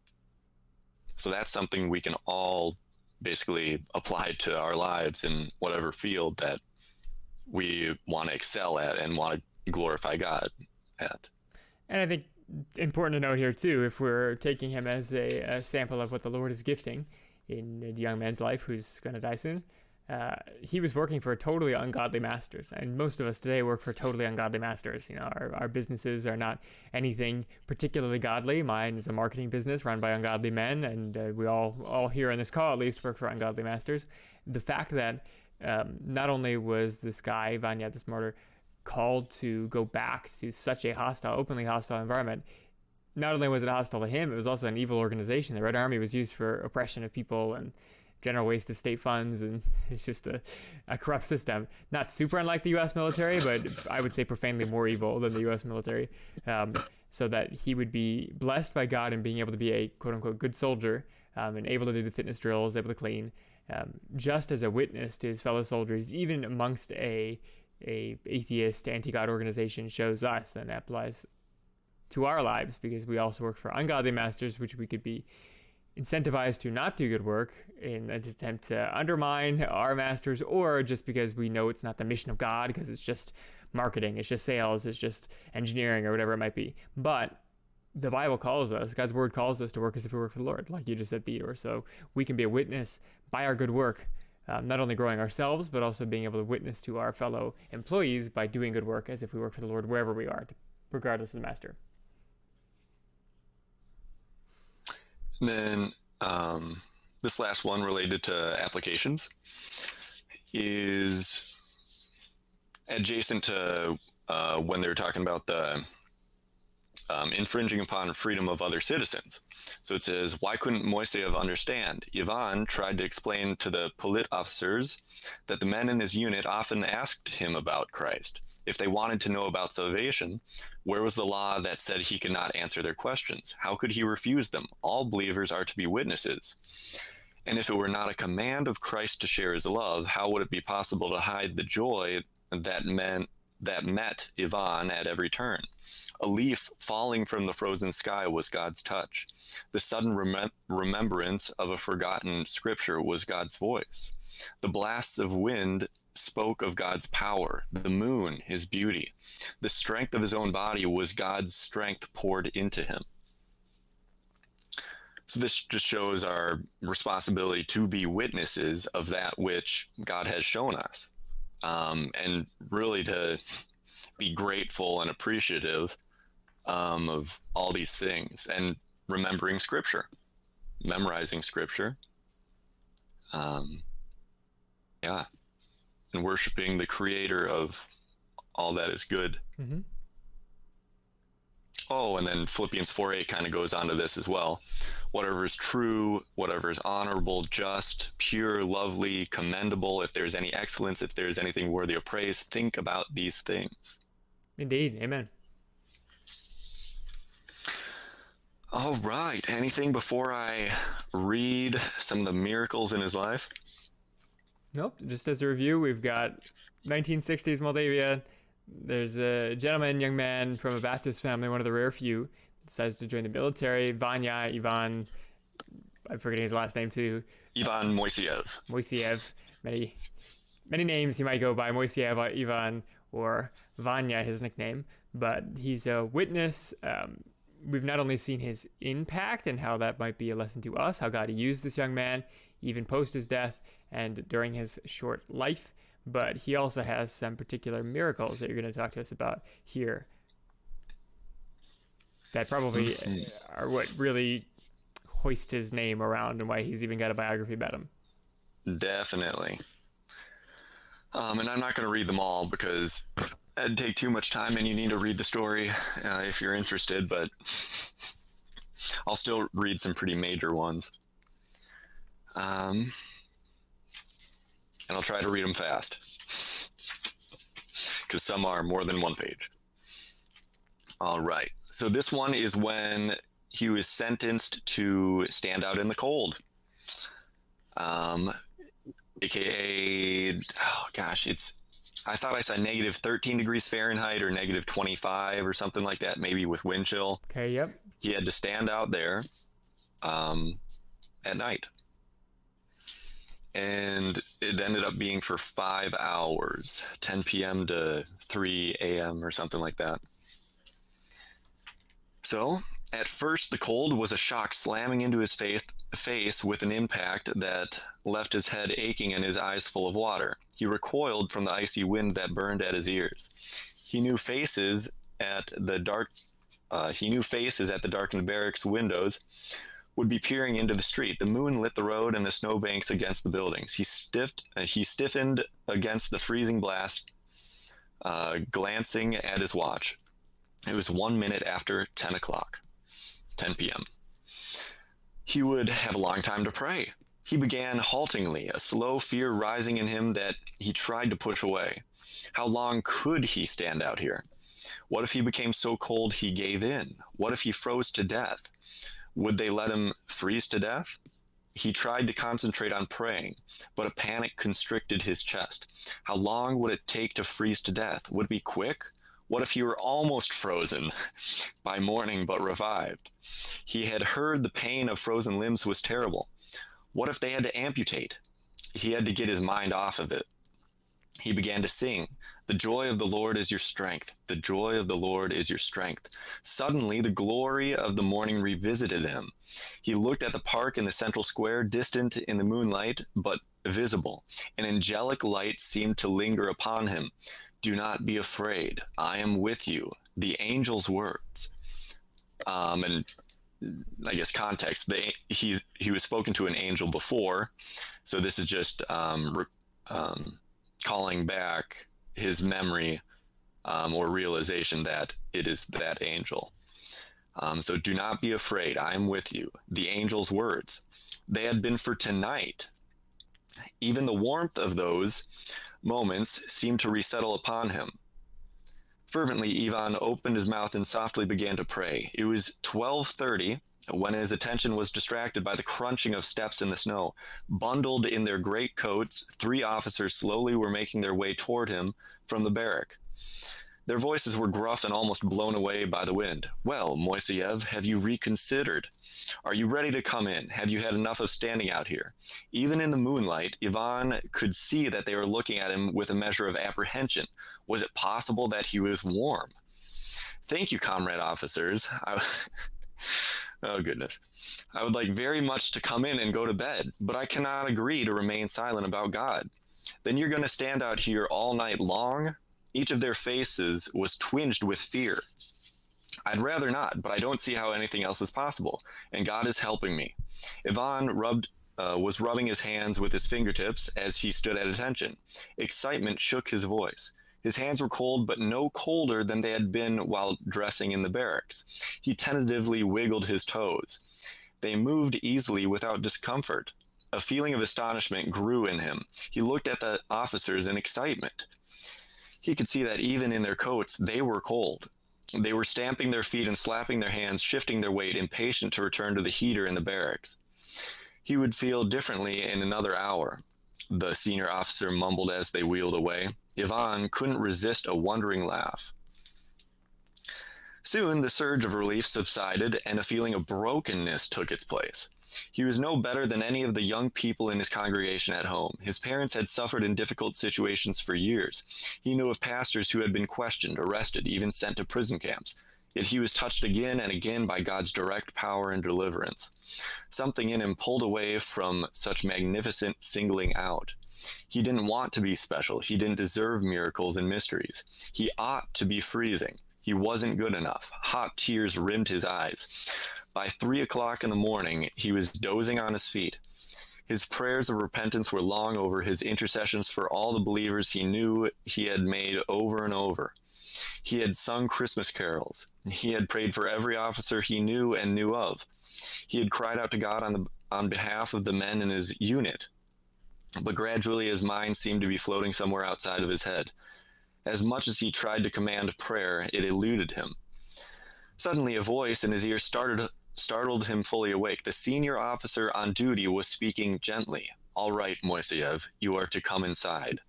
So that's something we can all basically apply to our lives in whatever field that we want to excel at and want to glorify God at. And I think important to note here too, if we're taking him as a, a sample of what the Lord is gifting in a young man's life who's going to die soon, uh, he was working for totally ungodly masters, and most of us today work for totally ungodly masters. You know, our, our businesses are not anything particularly godly. Mine is a marketing business run by ungodly men, and uh, we all all here on this call at least work for ungodly masters. The fact that um, not only was this guy Vanya, this martyr, called to go back to such a hostile, openly hostile environment, not only was it hostile to him, it was also an evil organization. The Red Army was used for oppression of people and general waste of state funds, and it's just a, a corrupt system. Not super unlike the U.S. military, but I would say profanely more evil than the U.S. military. Um, so that he would be blessed by God and being able to be a quote unquote good soldier um, and able to do the fitness drills, able to clean, um, just as a witness to his fellow soldiers, even amongst a a atheist anti-God organization shows us, and applies to our lives because we also work for ungodly masters, which we could be incentivized to not do good work in an attempt to undermine our masters, or just because we know it's not the mission of God, because it's just marketing, it's just sales, it's just engineering, or whatever it might be. But the Bible calls us, God's word calls us to work as if we work for the Lord, like you just said, Theodore. So we can be a witness by our good work, um, not only growing ourselves, but also being able to witness to our fellow employees by doing good work as if we work for the Lord wherever we are, regardless of the master. And then um, this last one related to applications is adjacent to uh, when they were talking about the um, infringing upon freedom of other citizens. So it says, why couldn't Moiseyev understand? Ivan tried to explain to the polit officers that the men in his unit often asked him about Christ. If they wanted to know about salvation, where was the law that said he could not answer their questions? How could he refuse them? All believers are to be witnesses. And if it were not a command of Christ to share his love, how would it be possible to hide the joy that men that met Ivan at every turn? A leaf falling from the frozen sky was God's touch. The sudden remem- remembrance of a forgotten scripture was God's voice. The blasts of wind spoke of God's power, the moon, his beauty. The strength of his own body was God's strength poured into him. So, this just shows our responsibility to be witnesses of that which God has shown us. Um, and really to be grateful and appreciative um, of all these things and remembering scripture, memorizing scripture. Um, yeah and worshiping the creator of all that is good. Mm-hmm. Oh, and then Philippians 4 8 kind of goes on to this as well. Whatever is true, whatever is honorable, just, pure, lovely, commendable, if there's any excellence, if there's anything worthy of praise, think about these things. Indeed. Amen. All right. Anything before I read some of the miracles in his life? Nope. Just as a review, we've got 1960s Moldavia. There's a gentleman, young man from a Baptist family, one of the rare few, decides to join the military. Vanya, Ivan, I'm forgetting his last name too. Ivan Moiseyev. Moiseyev. Many, many names he might go by. Moiseyev, Ivan, or Vanya, his nickname. But he's a witness. Um, we've not only seen his impact and how that might be a lesson to us, how God used this young man, even post his death, and during his short life, but he also has some particular miracles that you're going to talk to us about here that probably are what really hoist his name around and why he's even got a biography about him. Definitely. Um, and I'm not going to read them all because that'd take too much time and you need to read the story uh, if you're interested, but I'll still read some pretty major ones. Um, and I'll try to read them fast because some are more than one page. All right. So this one is when he was sentenced to stand out in the cold. Um, AKA, oh gosh, it's, I thought I saw negative 13 degrees Fahrenheit or negative 25 or something like that, maybe with wind chill. Okay, yep. He had to stand out there um, at night and it ended up being for five hours 10 p.m to 3 a.m or something like that so At first, the cold was a shock slamming into his face, face with an impact that left his head aching and his eyes full of water. He recoiled from the icy wind that burned at his ears. He knew faces at the dark. Uh, he knew faces at the darkened barracks windows would be peering into the street. The moon lit the road and the snowbanks against the buildings. He stiffed. Uh, he stiffened against the freezing blast, uh, glancing at his watch. It was one minute after ten o'clock, ten p.m. He would have a long time to pray. He began haltingly, a slow fear rising in him that he tried to push away. How long could he stand out here? What if he became so cold he gave in? What if he froze to death? Would they let him freeze to death? He tried to concentrate on praying, but a panic constricted his chest. How long would it take to freeze to death? Would it be quick? What if he were almost frozen by morning but revived? He had heard the pain of frozen limbs was terrible. What if they had to amputate? He had to get his mind off of it. He began to sing, The joy of the Lord is your strength. The joy of the Lord is your strength. Suddenly, the glory of the morning revisited him. He looked at the park in the central square, distant in the moonlight, but visible. An angelic light seemed to linger upon him. Do not be afraid. I am with you. The angel's words. Um, and I guess context. They, he he was spoken to an angel before, so this is just um, um, calling back his memory um, or realization that it is that angel. Um, so do not be afraid. I am with you. The angel's words. They had been for tonight. Even the warmth of those moments seemed to resettle upon him. Fervently, Ivan opened his mouth and softly began to pray. It was 12:30 when his attention was distracted by the crunching of steps in the snow. Bundled in their great coats, three officers slowly were making their way toward him from the barrack. Their voices were gruff and almost blown away by the wind. Well, Moiseyev, have you reconsidered? Are you ready to come in? Have you had enough of standing out here? Even in the moonlight, Ivan could see that they were looking at him with a measure of apprehension. Was it possible that he was warm? Thank you, comrade officers. Oh, goodness. I would like very much to come in and go to bed, but I cannot agree to remain silent about God. Then you're going to stand out here all night long? Each of their faces was twinged with fear. I'd rather not, but I don't see how anything else is possible, and God is helping me. Ivan rubbed uh, was rubbing his hands with his fingertips as he stood at attention. Excitement shook his voice. His hands were cold, but no colder than they had been while dressing in the barracks. He tentatively wiggled his toes. They moved easily without discomfort. A feeling of astonishment grew in him. He looked at the officers in excitement. He could see that even in their coats, they were cold. They were stamping their feet and slapping their hands, shifting their weight, impatient to return to the heater in the barracks. He would feel differently in another hour, the senior officer mumbled as they wheeled away. Ivan couldn't resist a wondering laugh. Soon the surge of relief subsided and a feeling of brokenness took its place. He was no better than any of the young people in his congregation at home. His parents had suffered in difficult situations for years. He knew of pastors who had been questioned, arrested, even sent to prison camps. Yet he was touched again and again by God's direct power and deliverance. Something in him pulled away from such magnificent singling out. He didn't want to be special. He didn't deserve miracles and mysteries. He ought to be freezing. He wasn't good enough. Hot tears rimmed his eyes. By three o'clock in the morning, he was dozing on his feet. His prayers of repentance were long over his intercessions for all the believers he knew he had made over and over. He had sung Christmas carols. He had prayed for every officer he knew and knew of. He had cried out to God on, the, on behalf of the men in his unit. But gradually his mind seemed to be floating somewhere outside of his head. As much as he tried to command prayer, it eluded him. Suddenly, a voice in his ear started, startled him fully awake. The senior officer on duty was speaking gently. All right, Moiseyev, you are to come inside.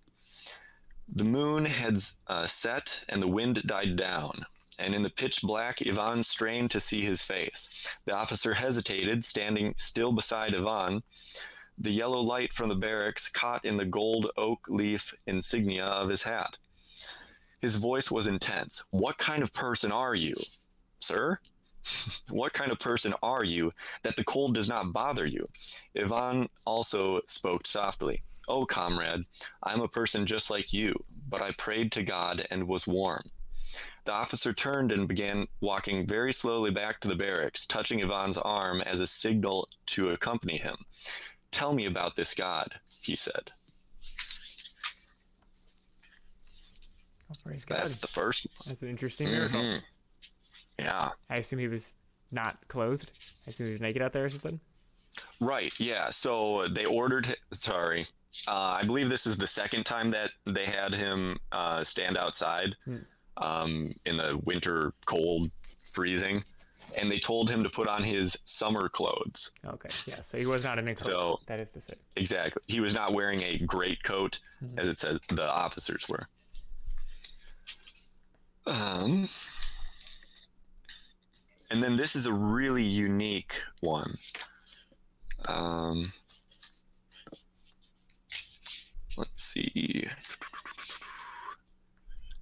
The moon had uh, set and the wind died down, and in the pitch black, Ivan strained to see his face. The officer hesitated, standing still beside Ivan. The yellow light from the barracks caught in the gold oak leaf insignia of his hat. His voice was intense. What kind of person are you? Sir? what kind of person are you that the cold does not bother you? Ivan also spoke softly. Oh, comrade, I'm a person just like you, but I prayed to God and was warm. The officer turned and began walking very slowly back to the barracks, touching Ivan's arm as a signal to accompany him. Tell me about this God, he said. Oh, praise God. That's the first. That's an interesting miracle. Mhm. Yeah. I assume he was not clothed. I assume he was naked out there or something. Right. Yeah. So they ordered. Sorry. Uh, I believe this is the second time that they had him uh, stand outside Hmm. um, in the winter cold, freezing, and they told him to put on his summer clothes. Okay, yeah. So he was not in a coat. So- that is to say. Exactly. He was not wearing a great coat, Mhm. as it said the officers were. Um, and then this is a really unique one. Um, let's see.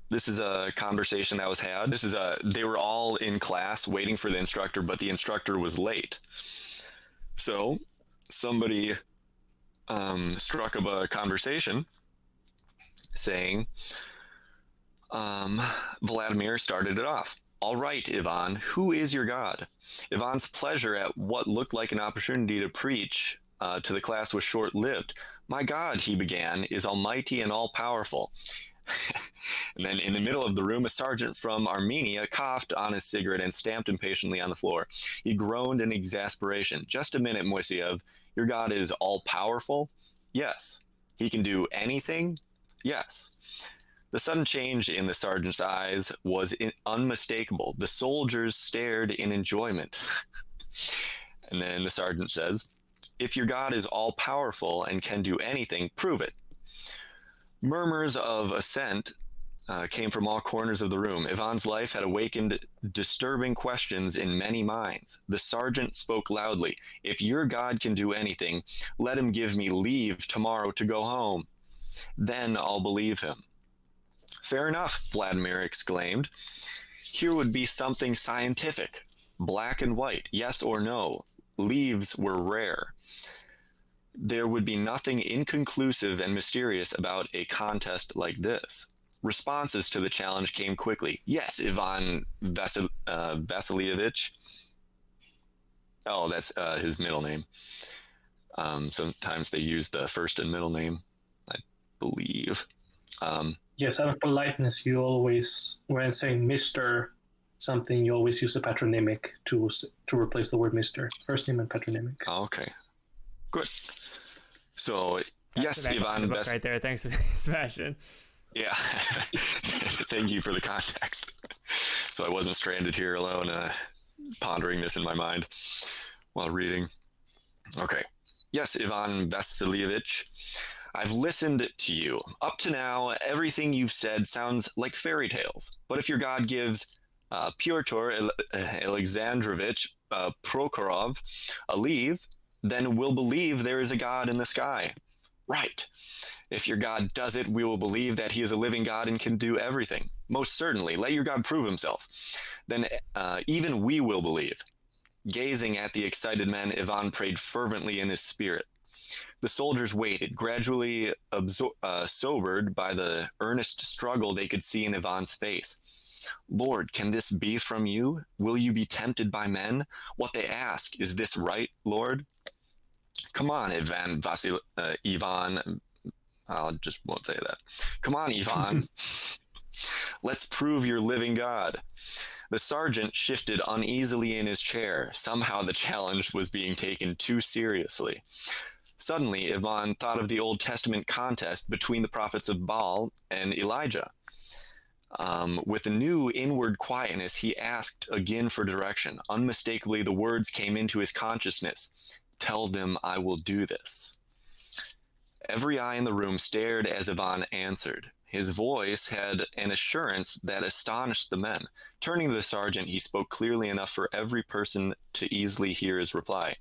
This is a conversation that was had. This is a they were all in class waiting for the instructor, but the instructor was late. So somebody um, struck up a conversation saying, um, Vladimir started it off. All right, Ivan, who is your God? Ivan's pleasure at what looked like an opportunity to preach uh, to the class was short lived. My God, he began, is almighty and all powerful. and then in the middle of the room, a sergeant from Armenia coughed on his cigarette and stamped impatiently on the floor. He groaned in exasperation. Just a minute, Moiseyev. Your God is all powerful? Yes. He can do anything? Yes. The sudden change in the sergeant's eyes was in- unmistakable. The soldiers stared in enjoyment. and then the sergeant says, If your God is all powerful and can do anything, prove it. Murmurs of assent uh, came from all corners of the room. Ivan's life had awakened disturbing questions in many minds. The sergeant spoke loudly. If your God can do anything, let him give me leave tomorrow to go home. Then I'll believe him. Fair enough, Vladimir exclaimed. Here would be something scientific black and white, yes or no. Leaves were rare. There would be nothing inconclusive and mysterious about a contest like this. Responses to the challenge came quickly. Yes, Ivan Vasil- uh, Vasilievich. Oh, that's uh, his middle name. Um, sometimes they use the first and middle name, I believe. Um, Yes, out of politeness, you always, when saying Mister something, you always use a patronymic to to replace the word Mister. First name and patronymic. oh, okay, good. So yes, That's the back of the Ivan book Vas- right there. Thanks, Sebastian. Yeah. Thank you for the context. So I wasn't stranded here alone, uh, pondering this in my mind while reading. Okay. Yes, Ivan Vasilievich, I've listened to you. Up to now, everything you've said sounds like fairy tales. But if your God gives uh, Pyotr Alexandrovich uh, Prokhorov a leave, then we'll believe there is a God in the sky. Right. If your God does it, we will believe that he is a living God and can do everything. Most certainly. Let your God prove himself. Then uh, even we will believe. Gazing at the excited men, Ivan prayed fervently in his spirit. The soldiers waited, gradually absor- uh, sobered by the earnest struggle they could see in Ivan's face. Lord, can this be from you? Will you be tempted by men? What they ask, is this right, Lord? Come on, Ivan Vasil, uh, Ivan. I just won't say that. Come on, Ivan. Let's prove you're living God. The sergeant shifted uneasily in his chair. Somehow the challenge was being taken too seriously. Suddenly, Ivan thought of the Old Testament contest between the prophets of Baal and Elijah. Um, with a new inward quietness, he asked again for direction. Unmistakably, the words came into his consciousness Tell them I will do this. Every eye in the room stared as Ivan answered. His voice had an assurance that astonished the men. Turning to the sergeant, he spoke clearly enough for every person to easily hear his reply.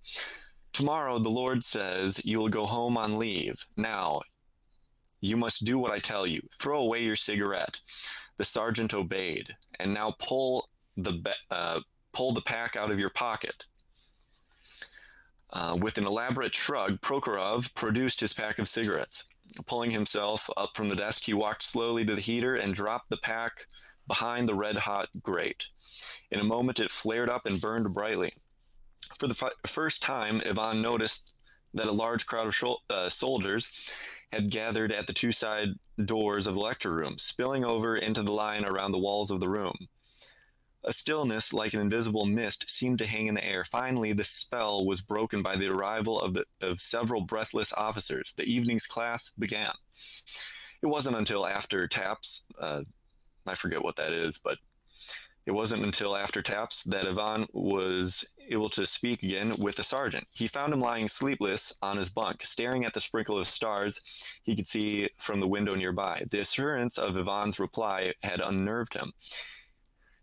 Tomorrow, the Lord says, you will go home on leave. Now, you must do what I tell you. Throw away your cigarette. The sergeant obeyed. And now pull the be- uh, pull the pack out of your pocket. Uh, with an elaborate shrug, Prokhorov produced his pack of cigarettes. Pulling himself up from the desk, he walked slowly to the heater and dropped the pack behind the red hot grate. In a moment, it flared up and burned brightly. For the first time, Ivan noticed that a large crowd of shol- uh, soldiers had gathered at the two side doors of the lecture room, spilling over into the line around the walls of the room. A stillness like an invisible mist seemed to hang in the air. Finally, the spell was broken by the arrival of, the, of several breathless officers. The evening's class began. It wasn't until after taps, uh, I forget what that is, but it wasn't until after taps that Ivan was able to speak again with the sergeant. He found him lying sleepless on his bunk, staring at the sprinkle of stars he could see from the window nearby. The assurance of Ivan's reply had unnerved him.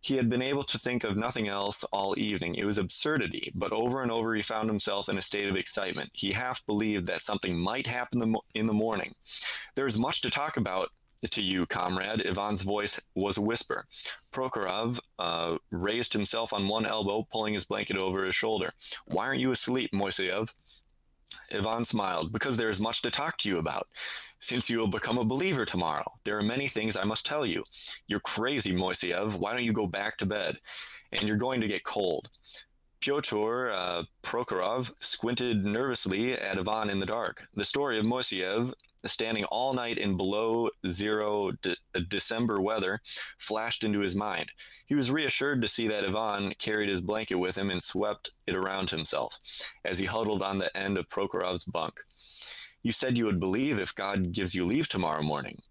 He had been able to think of nothing else all evening. It was absurdity, but over and over he found himself in a state of excitement. He half believed that something might happen in the morning. There is much to talk about to you, comrade. Ivan's voice was a whisper. Prokhorov uh, raised himself on one elbow, pulling his blanket over his shoulder. Why aren't you asleep, Moiseyev? Ivan smiled. Because there is much to talk to you about. Since you will become a believer tomorrow, there are many things I must tell you. You're crazy, Moiseyev. Why don't you go back to bed? And you're going to get cold. Pyotr uh, Prokhorov squinted nervously at Ivan in the dark. The story of Moiseyev standing all night in below zero de- uh, December weather flashed into his mind. He was reassured to see that Ivan carried his blanket with him and swept it around himself as he huddled on the end of Prokhorov's bunk. You said you would believe if God gives you leave tomorrow morning.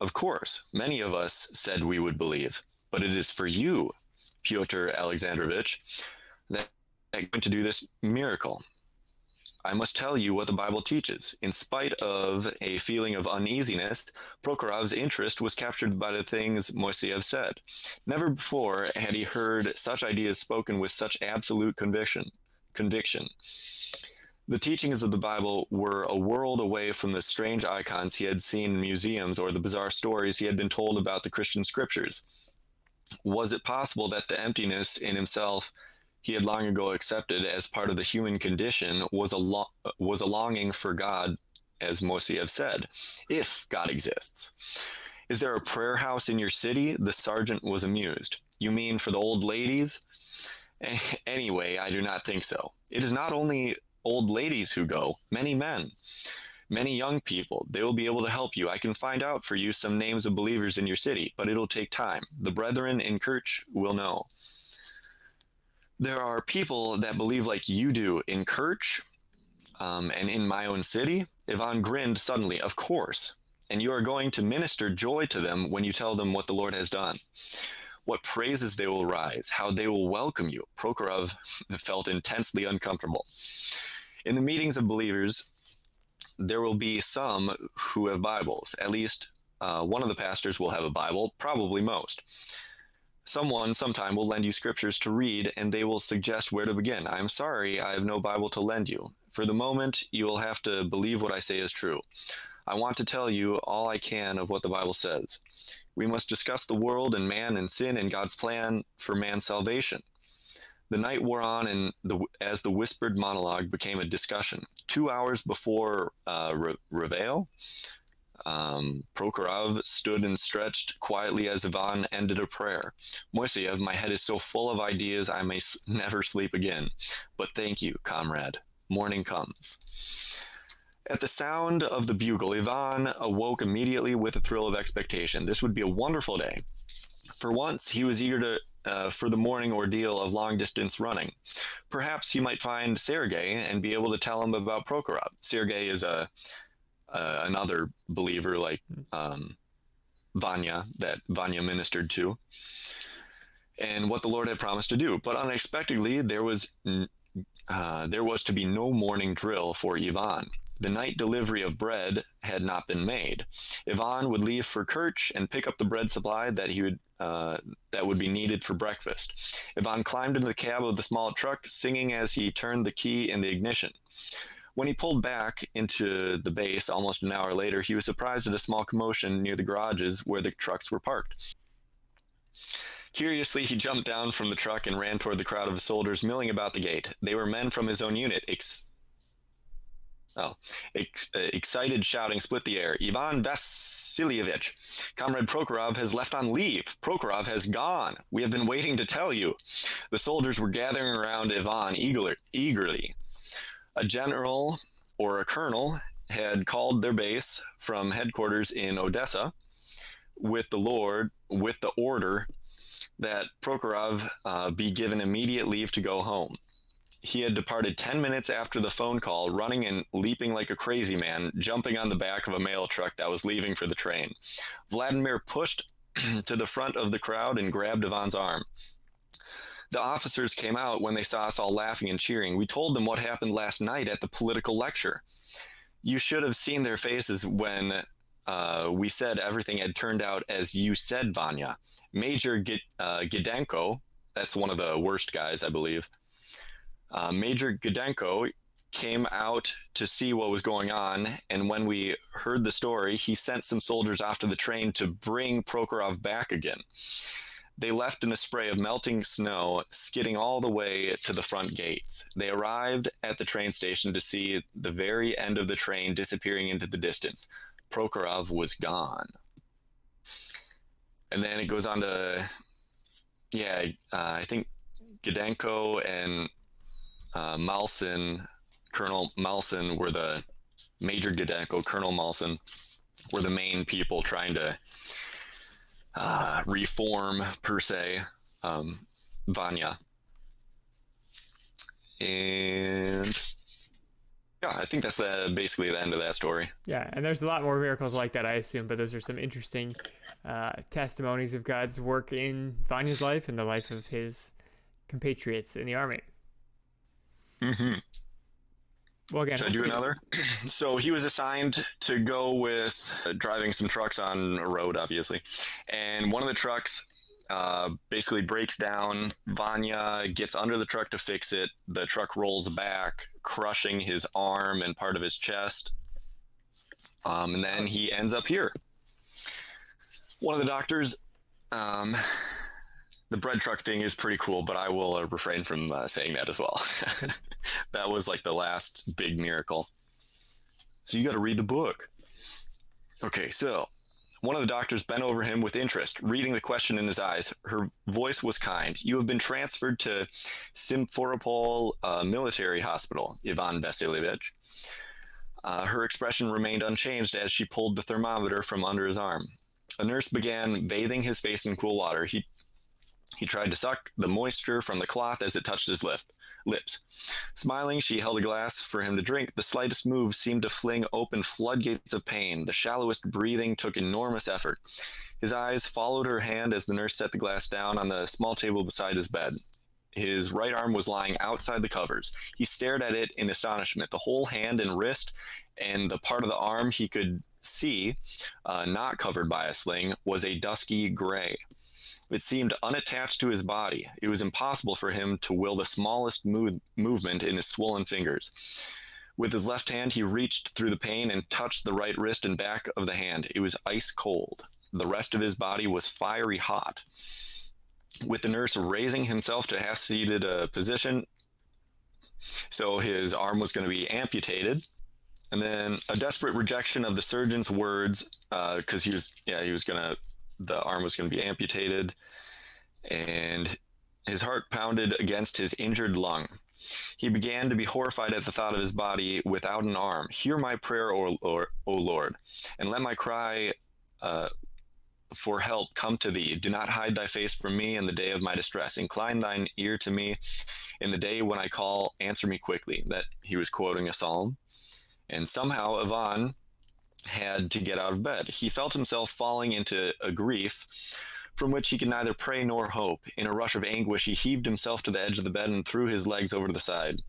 Of course, many of us said we would believe, but it is for you, Pyotr Alexandrovich, that I'm going to do this miracle. I must tell you what the Bible teaches. In spite of a feeling of uneasiness, Prokhorov's interest was captured by the things Moiseyev said. Never before had he heard such ideas spoken with such absolute conviction. Conviction. The teachings of the Bible were a world away from the strange icons he had seen in museums or the bizarre stories he had been told about the Christian scriptures. Was it possible that the emptiness in himself he had long ago accepted as part of the human condition was a lo- was a longing for God, as Moiseyev said, if God exists. Is there a prayer house in your city? The sergeant was amused. You mean for the old ladies? Anyway, I do not think so. It is not only old ladies who go, many men, many young people. They will be able to help you. I can find out for you some names of believers in your city, but it'll take time. The brethren in Kerch will know there are people that believe like you do in Kerch um, and in my own city. Ivan grinned suddenly, Of course. And you are going to minister joy to them when you tell them what the Lord has done. What praises they will rise, how they will welcome you. Prokhorov felt intensely uncomfortable. In the meetings of believers, there will be some who have Bibles. At least uh, one of the pastors will have a Bible, probably most. Someone sometime will lend you scriptures to read and they will suggest where to begin. I'm sorry, I have no Bible to lend you. For the moment, you will have to believe what I say is true. I want to tell you all I can of what the Bible says. We must discuss the world and man and sin and God's plan for man's salvation. The night wore on, and the, as the whispered monologue became a discussion. Two hours before uh, Re- Reveille, um, Prokhorov stood and stretched quietly as Ivan ended a prayer. Moiseyev, my head is so full of ideas I may s- never sleep again. But thank you, comrade. Morning comes. At the sound of the bugle, Ivan awoke immediately with a thrill of expectation. This would be a wonderful day. For once, he was eager to uh, for the morning ordeal of long distance running. Perhaps he might find Sergei and be able to tell him about Prokhorov. Sergei is a uh, another believer like um, Vanya that Vanya ministered to, and what the Lord had promised to do. But unexpectedly, there was uh, there was to be no morning drill for Ivan. The night delivery of bread had not been made. Ivan would leave for Kerch and pick up the bread supply that he would uh, that would be needed for breakfast. Ivan climbed into the cab of the small truck, singing as he turned the key in the ignition. When he pulled back into the base almost an hour later, he was surprised at a small commotion near the garages where the trucks were parked. Curiously, he jumped down from the truck and ran toward the crowd of soldiers milling about the gate. They were men from his own unit. Ex- oh, ex- uh, excited shouting split the air. Ivan Vasilievich, Comrade Prokhorov has left on leave. Prokhorov has gone. We have been waiting to tell you. The soldiers were gathering around Ivan eagerly. eagerly. A general or a colonel had called their base from headquarters in Odessa with the Lord, with the order that Prokhorov uh, be given immediate leave to go home. He had departed 10 minutes after the phone call, running and leaping like a crazy man, jumping on the back of a mail truck that was leaving for the train. Vladimir pushed to the front of the crowd and grabbed Ivan's arm. The officers came out when they saw us all laughing and cheering. We told them what happened last night at the political lecture. You should have seen their faces when uh, we said everything had turned out as you said, Vanya. Major G- uh, Gidenko, that's one of the worst guys, I believe. Uh, Major Gidenko came out to see what was going on, and when we heard the story, he sent some soldiers off to the train to bring Prokhorov back again. They left in a spray of melting snow, skidding all the way to the front gates. They arrived at the train station to see the very end of the train disappearing into the distance. Prokhorov was gone. And then it goes on to, yeah, uh, I think Gidenko and uh, Malsin, Colonel Malson, were the Major Gidenko, Colonel Malson, were the main people trying to uh, reform, per se, um, Vanya. And yeah, I think that's uh, basically the end of that story. Yeah, and there's a lot more miracles like that, I assume, but those are some interesting uh, testimonies of God's work in Vanya's life and the life of his compatriots in the army. Mm-hmm. Well, again, Should I do another? so he was assigned to go with uh, driving some trucks on a road, obviously, and one of the trucks uh, basically breaks down. Vanya gets under the truck to fix it. The truck rolls back, crushing his arm and part of his chest. Um, and then he ends up here. One of the doctors, um, the bread truck thing is pretty cool, but I will uh, refrain from uh, saying that as well. that was like the last big miracle. So you got to read the book. Okay, so one of the doctors bent over him with interest, reading the question in his eyes. Her voice was kind. You have been transferred to Simferopol uh, Military Hospital, Ivan Vasilievich. Uh, her expression remained unchanged as she pulled the thermometer from under his arm. A nurse began bathing his face in cool water. He he tried to suck the moisture from the cloth as it touched his lip, lips. Smiling, she held a glass for him to drink. The slightest move seemed to fling open floodgates of pain. The shallowest breathing took enormous effort. His eyes followed her hand as the nurse set the glass down on the small table beside his bed. His right arm was lying outside the covers. He stared at it in astonishment. The whole hand and wrist and the part of the arm he could see, uh, not covered by a sling, was a dusky gray. It seemed unattached to his body. It was impossible for him to will the smallest move- movement in his swollen fingers. With his left hand, he reached through the pain and touched the right wrist and back of the hand. It was ice cold. The rest of his body was fiery hot. With the nurse raising himself to half seated uh, position, so his arm was going to be amputated. And then a desperate rejection of the surgeon's words, because uh, he was, yeah, he was going to the arm was going to be amputated, and his heart pounded against his injured lung. He began to be horrified at the thought of his body without an arm. Hear my prayer, O, o, o Lord, and let my cry uh, for help come to thee. Do not hide thy face from me in the day of my distress. Incline thine ear to me in the day when I call. Answer me quickly. That he was quoting a psalm. And somehow Ivan had to get out of bed. He felt himself falling into a grief from which he could neither pray nor hope. In a rush of anguish, he heaved himself to the edge of the bed and threw his legs over to the side.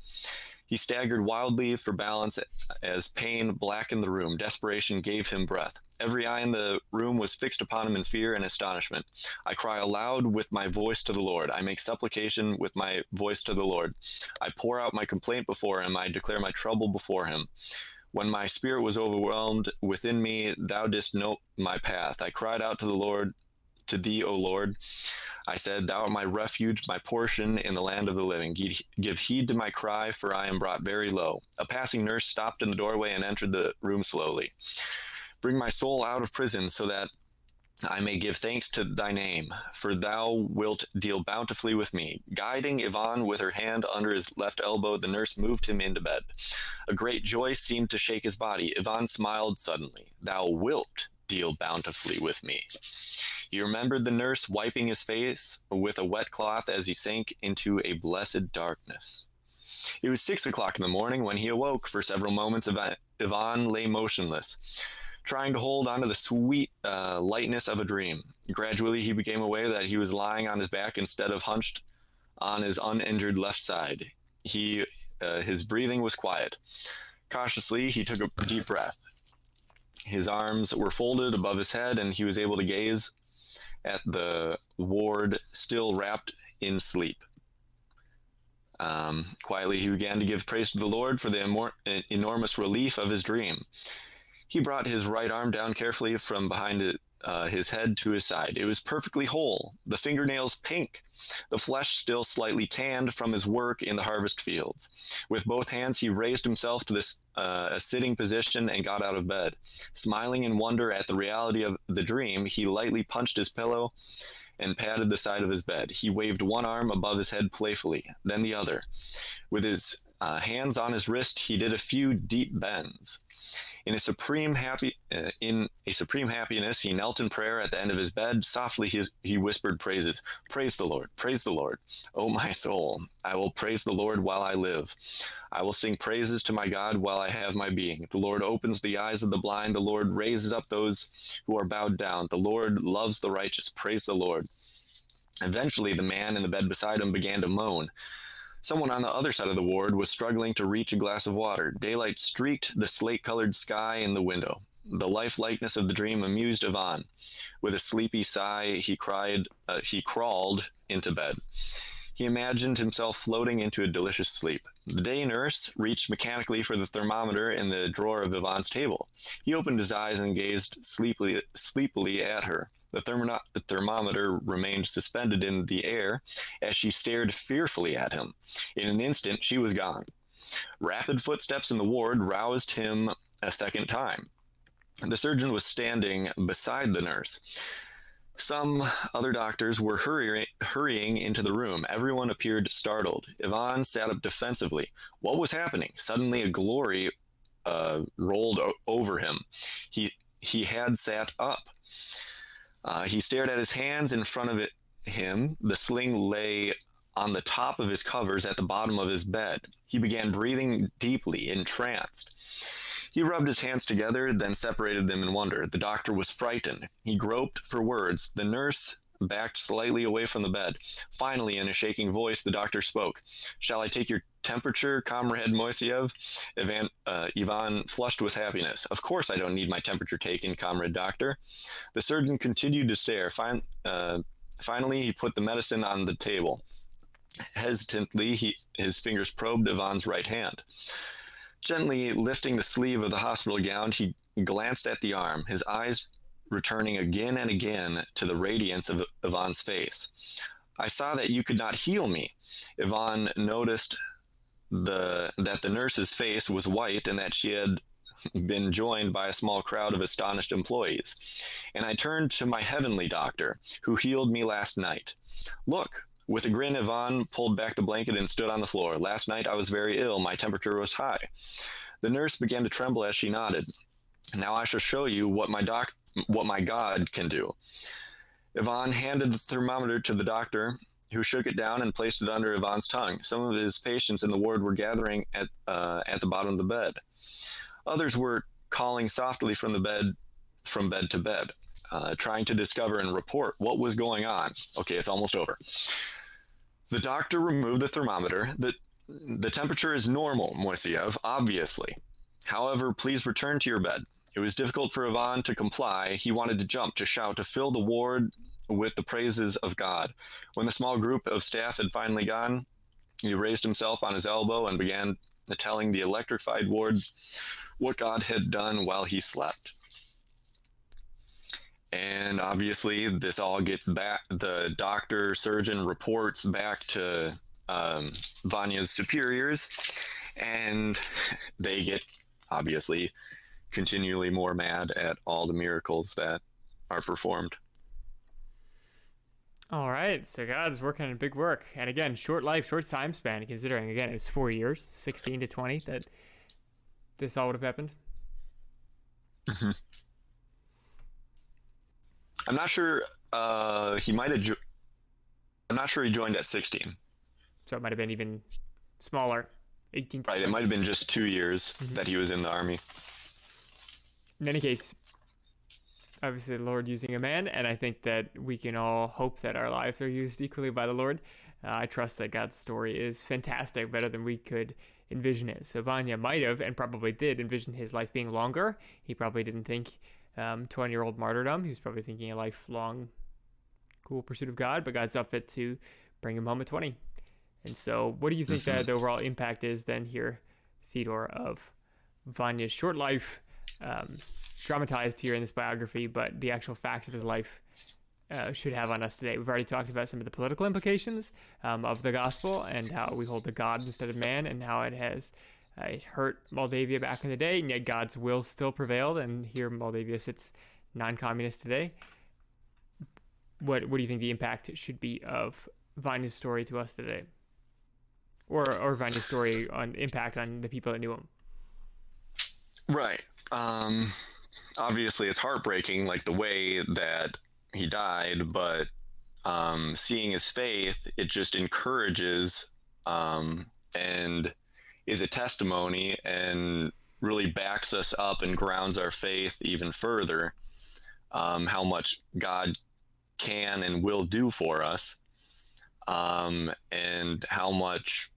He staggered wildly for balance as pain blackened the room. Desperation gave him breath. Every eye in the room was fixed upon him in fear and astonishment. I cry aloud with my voice to the Lord. I make supplication with my voice to the Lord. I pour out my complaint before him. I declare my trouble before him. When my spirit was overwhelmed within me, thou didst note my path. I cried out to the Lord to thee, O Lord. I said, Thou art my refuge, my portion in the land of the living. Give heed to my cry, for I am brought very low. A passing nurse stopped in the doorway and entered the room slowly. Bring my soul out of prison so that I may give thanks to thy name, for thou wilt deal bountifully with me. Guiding Ivan with her hand under his left elbow, the nurse moved him into bed. A great joy seemed to shake his body. Ivan smiled suddenly. Thou wilt deal bountifully with me. He remembered the nurse wiping his face with a wet cloth as he sank into a blessed darkness. It was six o'clock in the morning when he awoke. For several moments, Ivan lay motionless trying to hold onto the sweet uh, lightness of a dream. Gradually, he became aware that he was lying on his back instead of hunched on his uninjured left side. He, uh, his breathing was quiet. Cautiously, he took a deep breath. His arms were folded above his head, and he was able to gaze at the ward still wrapped in sleep. Um, quietly, he began to give praise to the Lord for the enormous relief of his dream. He brought his right arm down carefully from behind it, uh, his head to his side. It was perfectly whole, the fingernails pink, the flesh still slightly tanned from his work in the harvest fields. With both hands, he raised himself to this uh, a sitting position and got out of bed. Smiling in wonder at the reality of the dream, he lightly punched his pillow and patted the side of his bed. He waved one arm above his head playfully, then the other. With his uh, hands on his wrist, he did a few deep bends. In a supreme happy, uh, in a supreme happiness, he knelt in prayer at the end of his bed. Softly, he, he whispered praises. Praise the Lord, praise the Lord. O my soul, I will praise the Lord while I live. I will sing praises to my God while I have my being. The Lord opens the eyes of the blind. The Lord raises up those who are bowed down. The Lord loves the righteous. Praise the Lord. Eventually, the man in the bed beside him began to moan. Someone on the other side of the ward was struggling to reach a glass of water. Daylight streaked the slate colored sky in the window. The lifelikeness of the dream amused Ivan. With a sleepy sigh, he cried, uh, he crawled into bed. He imagined himself floating into a delicious sleep. The day nurse reached mechanically for the thermometer in the drawer of Ivan's table. He opened his eyes and gazed sleepily, sleepily at her. The, thermo- the thermometer remained suspended in the air as she stared fearfully at him. In an instant, she was gone. Rapid footsteps in the ward roused him a second time. The surgeon was standing beside the nurse. Some other doctors were hurry- hurrying into the room. Everyone appeared startled. Ivan sat up defensively. What was happening? Suddenly, a glory uh, rolled o- over him. He he had sat up. Uh, he stared at his hands in front of it, him. The sling lay on the top of his covers at the bottom of his bed. He began breathing deeply, entranced. He rubbed his hands together, then separated them in wonder. The doctor was frightened. He groped for words. The nurse backed slightly away from the bed. Finally, in a shaking voice, the doctor spoke. Shall I take your temperature, Comrade Moiseev? Ivan, uh, Ivan flushed with happiness. Of course, I don't need my temperature taken, Comrade Doctor. The surgeon continued to stare. Fin- uh, finally, he put the medicine on the table. Hesitantly, he, his fingers probed Ivan's right hand. Gently lifting the sleeve of the hospital gown, he glanced at the arm, his eyes returning again and again to the radiance of Ivan's face. I saw that you could not heal me. Ivan noticed the that the nurse's face was white and that she had been joined by a small crowd of astonished employees. And I turned to my heavenly doctor, who healed me last night. Look, with a grin, Ivan pulled back the blanket and stood on the floor. Last night I was very ill. My temperature was high. The nurse began to tremble as she nodded. Now I shall show you what my doc what my God can do. Ivan handed the thermometer to the doctor, who shook it down and placed it under Ivan's tongue. Some of his patients in the ward were gathering at uh, at the bottom of the bed. Others were calling softly from the bed, from bed to bed, uh, trying to discover and report what was going on. Okay, it's almost over. The doctor removed the thermometer. The, the temperature is normal, Moiseev, obviously. However, please return to your bed. It was difficult for Ivan to comply. He wanted to jump, to shout, to fill the ward with the praises of God. When the small group of staff had finally gone, he raised himself on his elbow and began telling the electrified wards what God had done while he slept. and obviously, this all gets back. The doctor surgeon reports back to um, Vanya's superiors, and they get obviously continually more mad at all the miracles that are performed. All right, so God's working on big work, and again, short life, short time span. Considering again, it was four years, sixteen to twenty, that this all would have happened. Mm-hmm. I'm not sure. Uh, he might have. Jo- I'm not sure he joined at 16. So it might have been even smaller, 18. Right. It might have been just two years mm-hmm. that he was in the army. In any case, obviously the Lord using a man, and I think that we can all hope that our lives are used equally by the Lord. Uh, I trust that God's story is fantastic, better than we could envision it. So Vanya might have, and probably did, envision his life being longer. He probably didn't think um, 20 year old martyrdom. He was probably thinking a lifelong cool pursuit of God, but God's saw fit to bring him home at 20. And so, what do you think that the overall impact is then here, Theodore, of Vanya's short life, um, dramatized here in this biography, but the actual facts of his life uh, should have on us today? We've already talked about some of the political implications um, of the gospel and how we hold the God instead of man, and how it has uh, it hurt Moldavia back in the day, and yet God's will still prevailed, and here Moldavia sits non-communist today. What what do you think the impact should be of Vanya's story to us today, or or Vanya's story on impact on the people that knew him? Right. Um, obviously, it's heartbreaking, like the way that he died, but um, seeing his faith, it just encourages um, and is a testimony and really backs us up and grounds our faith even further. Um, how much God can and will do for us, um, and how much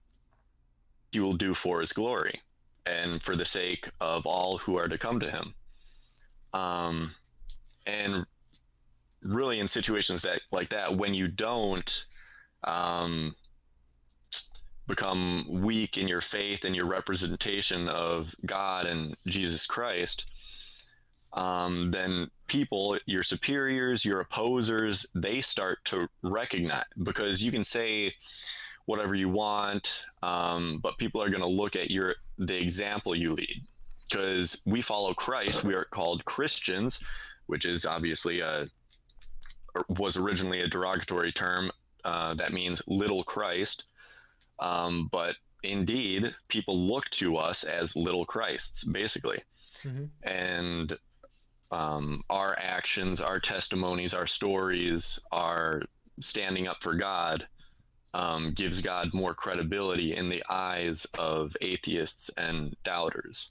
He will do for His glory and for the sake of all who are to come to Him. Um, and really, in situations that like that, when you don't um, become weak in your faith and your representation of God and Jesus Christ, um, then people, your superiors, your opposers, they start to recognize because you can say whatever you want, um, but people are going to look at your the example you lead because we follow Christ. We are called Christians, which is obviously a was originally a derogatory term uh, that means little Christ. Um, but indeed, people look to us as little Christs, basically. Mm-hmm. And um, our actions, our testimonies, our stories, our standing up for God um, gives God more credibility in the eyes of atheists and doubters.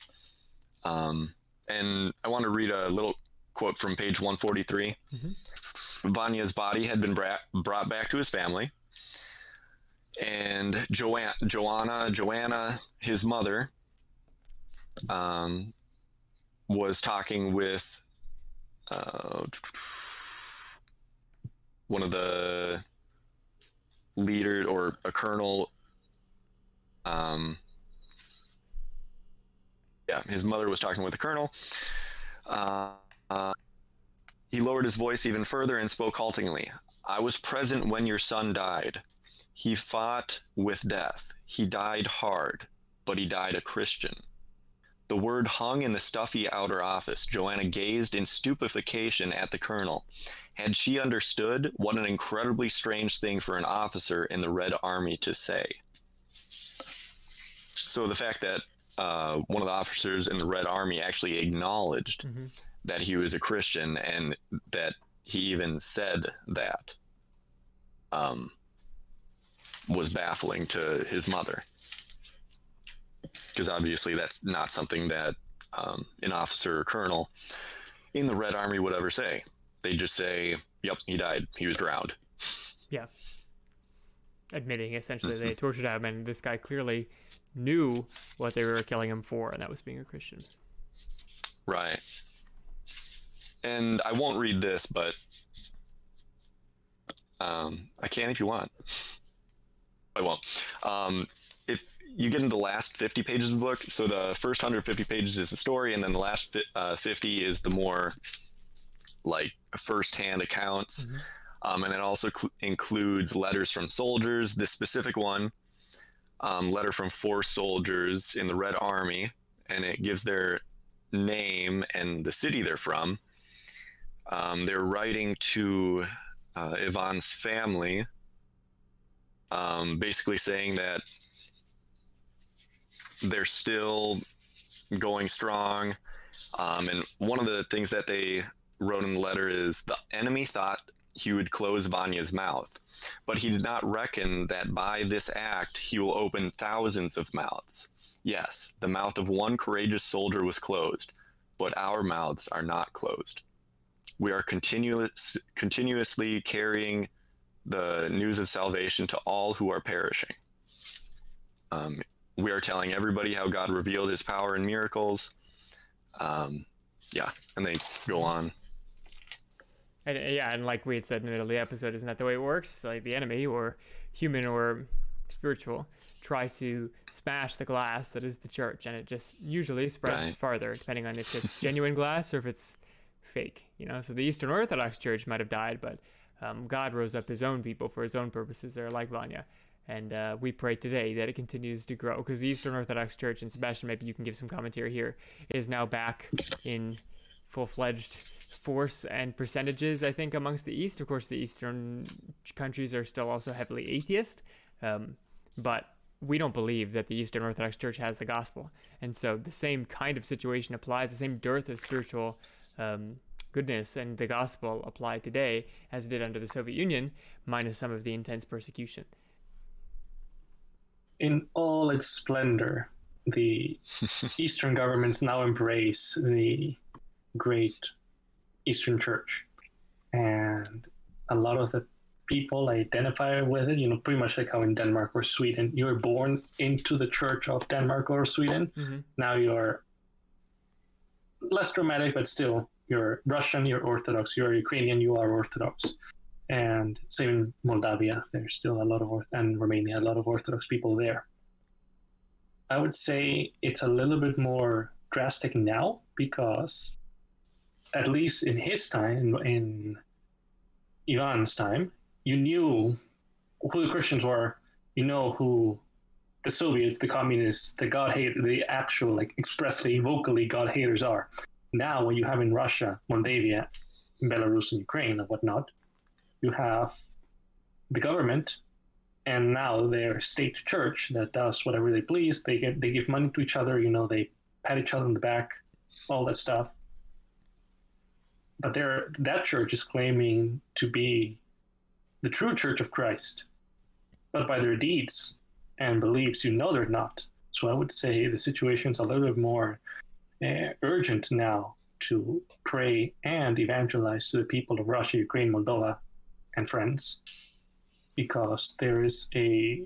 Um, and I want to read a little quote from page 143. Mm-hmm. Vanya's body had been bra- brought back to his family and Joanna, Joanna, Joanna, his mother, um, was talking with uh, one of the leaders or a colonel. Um, yeah, his mother was talking with a colonel. Uh, uh, he lowered his voice even further and spoke haltingly. I was present when your son died. He fought with death. He died hard, but he died a Christian. The word hung in the stuffy outer office. Joanna gazed in stupefaction at the colonel. Had she understood what an incredibly strange thing for an officer in the Red Army to say? So the fact that uh, one of the officers in the Red Army actually acknowledged mm-hmm. that he was a Christian and that he even said that. Um, was baffling to his mother because obviously that's not something that um, an officer or colonel in the Red Army would ever say. They'd just say, "Yep, he died. He was drowned." Yeah, admitting essentially they tortured him, and this guy clearly knew what they were killing him for, and that was being a Christian. Right. And I won't read this, but um, I can if you want. I won't. Um, if you get into the last 50 pages of the book, so the first 150 pages is the story, and then the last uh, 50 is the more like firsthand accounts. Mhm. Um, and it also cl- includes letters from soldiers. This specific one, um, letter from four soldiers in the Red Army, and it gives their name and the city they're from. Um, they're writing to uh, Ivan's family, um, basically saying that they're still going strong. Um, and one of the things that they wrote in the letter is the enemy thought he would close Vanya's mouth, but he did not reckon that by this act he will open thousands of mouths. Yes, the mouth of one courageous soldier was closed, but our mouths are not closed. We are continuous, continuously carrying the news of salvation to all who are perishing. Um, we are telling everybody how God revealed his power and miracles. Um, yeah, and they go on. And uh, yeah, and like we had said in the middle of the episode, isn't that the way it works? Like the enemy, or human or spiritual, try to smash the glass that is the church, and it just usually spreads Right. farther, depending on if it's genuine glass or if it's fake. You know, so the Eastern Orthodox Church might have died, but um, God rose up His own people for His own purposes. They're like Vanya. And uh, we pray today that it continues to grow because the Eastern Orthodox Church, and Sebastian, maybe you can give some commentary here, is now back in full fledged force and percentages, I think, amongst the East. Of course, the Eastern countries are still also heavily atheist, um, but we don't believe that the Eastern Orthodox Church has the gospel. And so the same kind of situation applies, the same dearth of spiritual um, goodness and the gospel apply today as it did under the Soviet Union, minus some of the intense persecution. In all its splendor, the Eastern governments now embrace the great Eastern Church. And a lot of the people identify with it, you know, pretty much like how in Denmark or Sweden, you're born into the Church of Denmark or Sweden. Mm-hmm. Now you're less dramatic, but still, you're Russian, you're Orthodox, you're Ukrainian, you are Orthodox. And same in Moldavia, there's still a lot of and Romania, a lot of Orthodox people there. I would say it's a little bit more drastic now because, at least in his time, in Ivan's time, you knew who the Christians were. You know who the Soviets, the communists, the God hate, the actual like expressly, vocally God haters are. Now, what you have in Russia, Moldavia, Belarus, and Ukraine and whatnot, you have the government and now their state church that does whatever they please. They get they give money to each other. You know, they pat each other on the back, all that stuff. But they're, that church is claiming to be the true church of Christ, but by their deeds and beliefs, you know they're not. So I would say the situation's a little bit more uh, urgent now to pray and evangelize to the people of Russia, Ukraine, Moldova, and friends, because there is a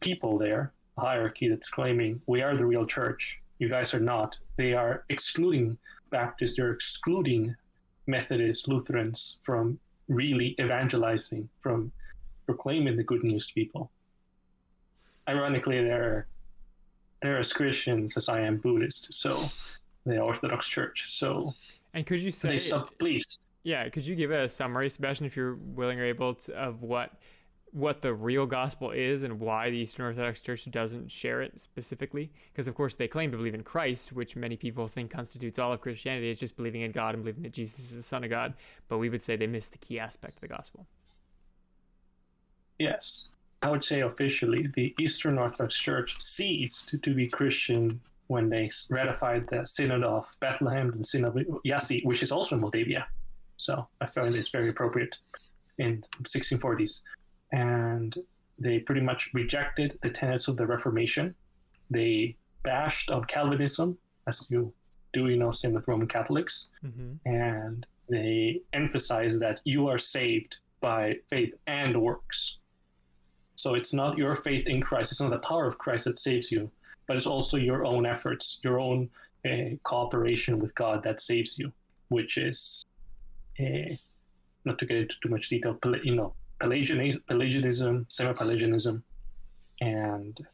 people there, a hierarchy that's claiming we are the real church. You guys are not. They are excluding Baptists. They're excluding Methodists, Lutherans from really evangelizing, from proclaiming the good news to people. Ironically, they're they're as Christians as I am Buddhist, so the Orthodox Church. So And could you say they stopped, please. Yeah, could you give a summary, Sebastian, if you're willing or able, to, of what what the real gospel is and why the Eastern Orthodox Church doesn't share it specifically? Because of course they claim to believe in Christ, which many people think constitutes all of Christianity. It's just believing in God and believing that Jesus is the Son of God. But we would say they miss the key aspect of the gospel. Yes. I would say officially the Eastern Orthodox Church ceased to be Christian when they ratified the Synod of Bethlehem and the Synod of Yassi, which is also in Moldavia. So I find this very appropriate in 1640s. And they pretty much rejected the tenets of the Reformation. They bashed on Calvinism, as you do, you know, same with Roman Catholics Mm-hmm. and they emphasize that you are saved by faith and works. So it's not your faith in Christ, it's not the power of Christ that saves you, but it's also your own efforts, your own uh, cooperation with God that saves you, which is, Eh, not to get into too much detail, you know, Pelagianism, Pelagianism semi-Pelagianism, and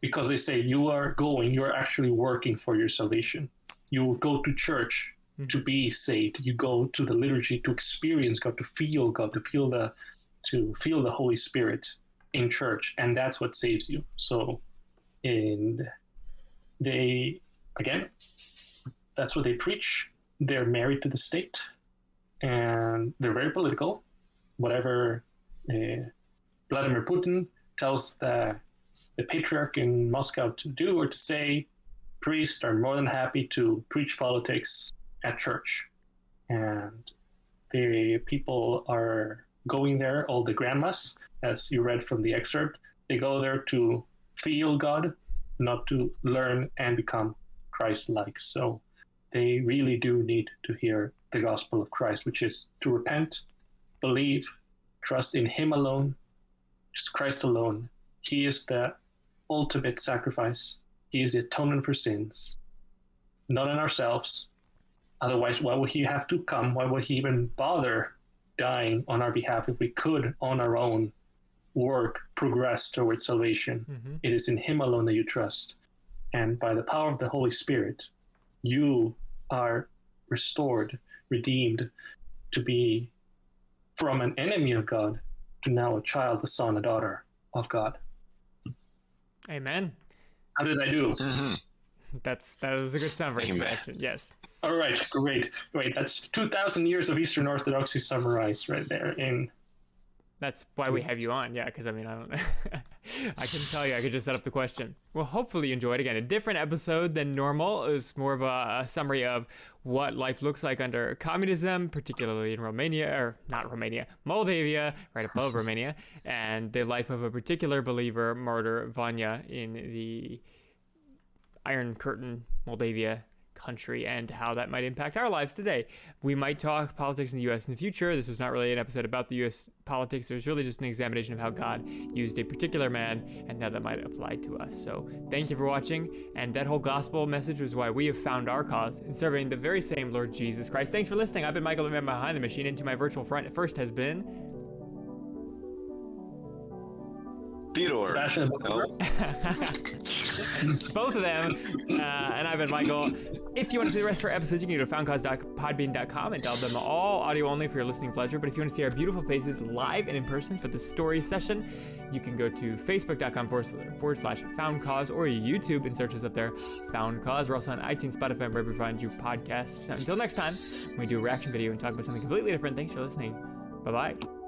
because they say you are going, you are actually working for your salvation. You go to church hmm. to be saved. You go to the liturgy to experience God, to feel God, to feel the to feel the Holy Spirit in church, and that's what saves you. So, and they again, that's what they preach. They're married to the state, and they're very political. Whatever uh, Vladimir Putin tells the the patriarch in Moscow to do or to say, priests are more than happy to preach politics at church. And the people are going there, all the grandmas, as you read from the excerpt, they go there to feel God, not to learn and become Christ like. So they really do need to hear the gospel of Christ, which is to repent, believe, trust in Him alone, just Christ alone. He is the ultimate sacrifice. He is the atonement for sins, not in ourselves. Otherwise, why would He have to come? Why would He even bother dying on our behalf if we could, on our own, work, progress towards salvation? Mm-hmm. It is in Him alone that you trust. And by the power of the Holy Spirit, you are restored, redeemed to be from an enemy of God to now a child, a son, a daughter of God. Amen. How did I do? hmm That's that was a good summary. Amen. Yes. All right, great. Great. That's 2,000 years of Eastern Orthodoxy summarized right there in That's why we have you on. Yeah, because I mean, I don't. Know. I can tell you, I could just set up the question. Well, hopefully you enjoyed. Again, a different episode than normal. It was more of a, a summary of what life looks like under communism, particularly in Romania, or not Romania, Moldavia, right above Romania, and the life of a particular believer, martyr Vanya, in the Iron Curtain, Moldavia country and how that might impact our lives today. We might talk politics in the US in the future. This was not really an episode about the US politics. It was really just an examination of how God used a particular man and how that might apply to us. So thank you for watching. And that whole gospel message was why we have found our cause in serving the very same Lord Jesus Christ. Thanks for listening. I've been Michael behind the machine. Into my virtual front first has been Theodore. Sebastian. No. both of them. Uh, and I've been Michael. If you want to see the rest of our episodes, you can go to foundcause.podbean.com and download them all audio only for your listening pleasure. But if you want to see our beautiful faces live and in person for the story session, you can go to facebook.com forward forward slash found cause or YouTube and search us up there, Found Cause. We're also on iTunes, Spotify, and wherever you find you podcasts. Until next time, when we do a reaction video and talk about something completely different, thanks for listening. Bye bye.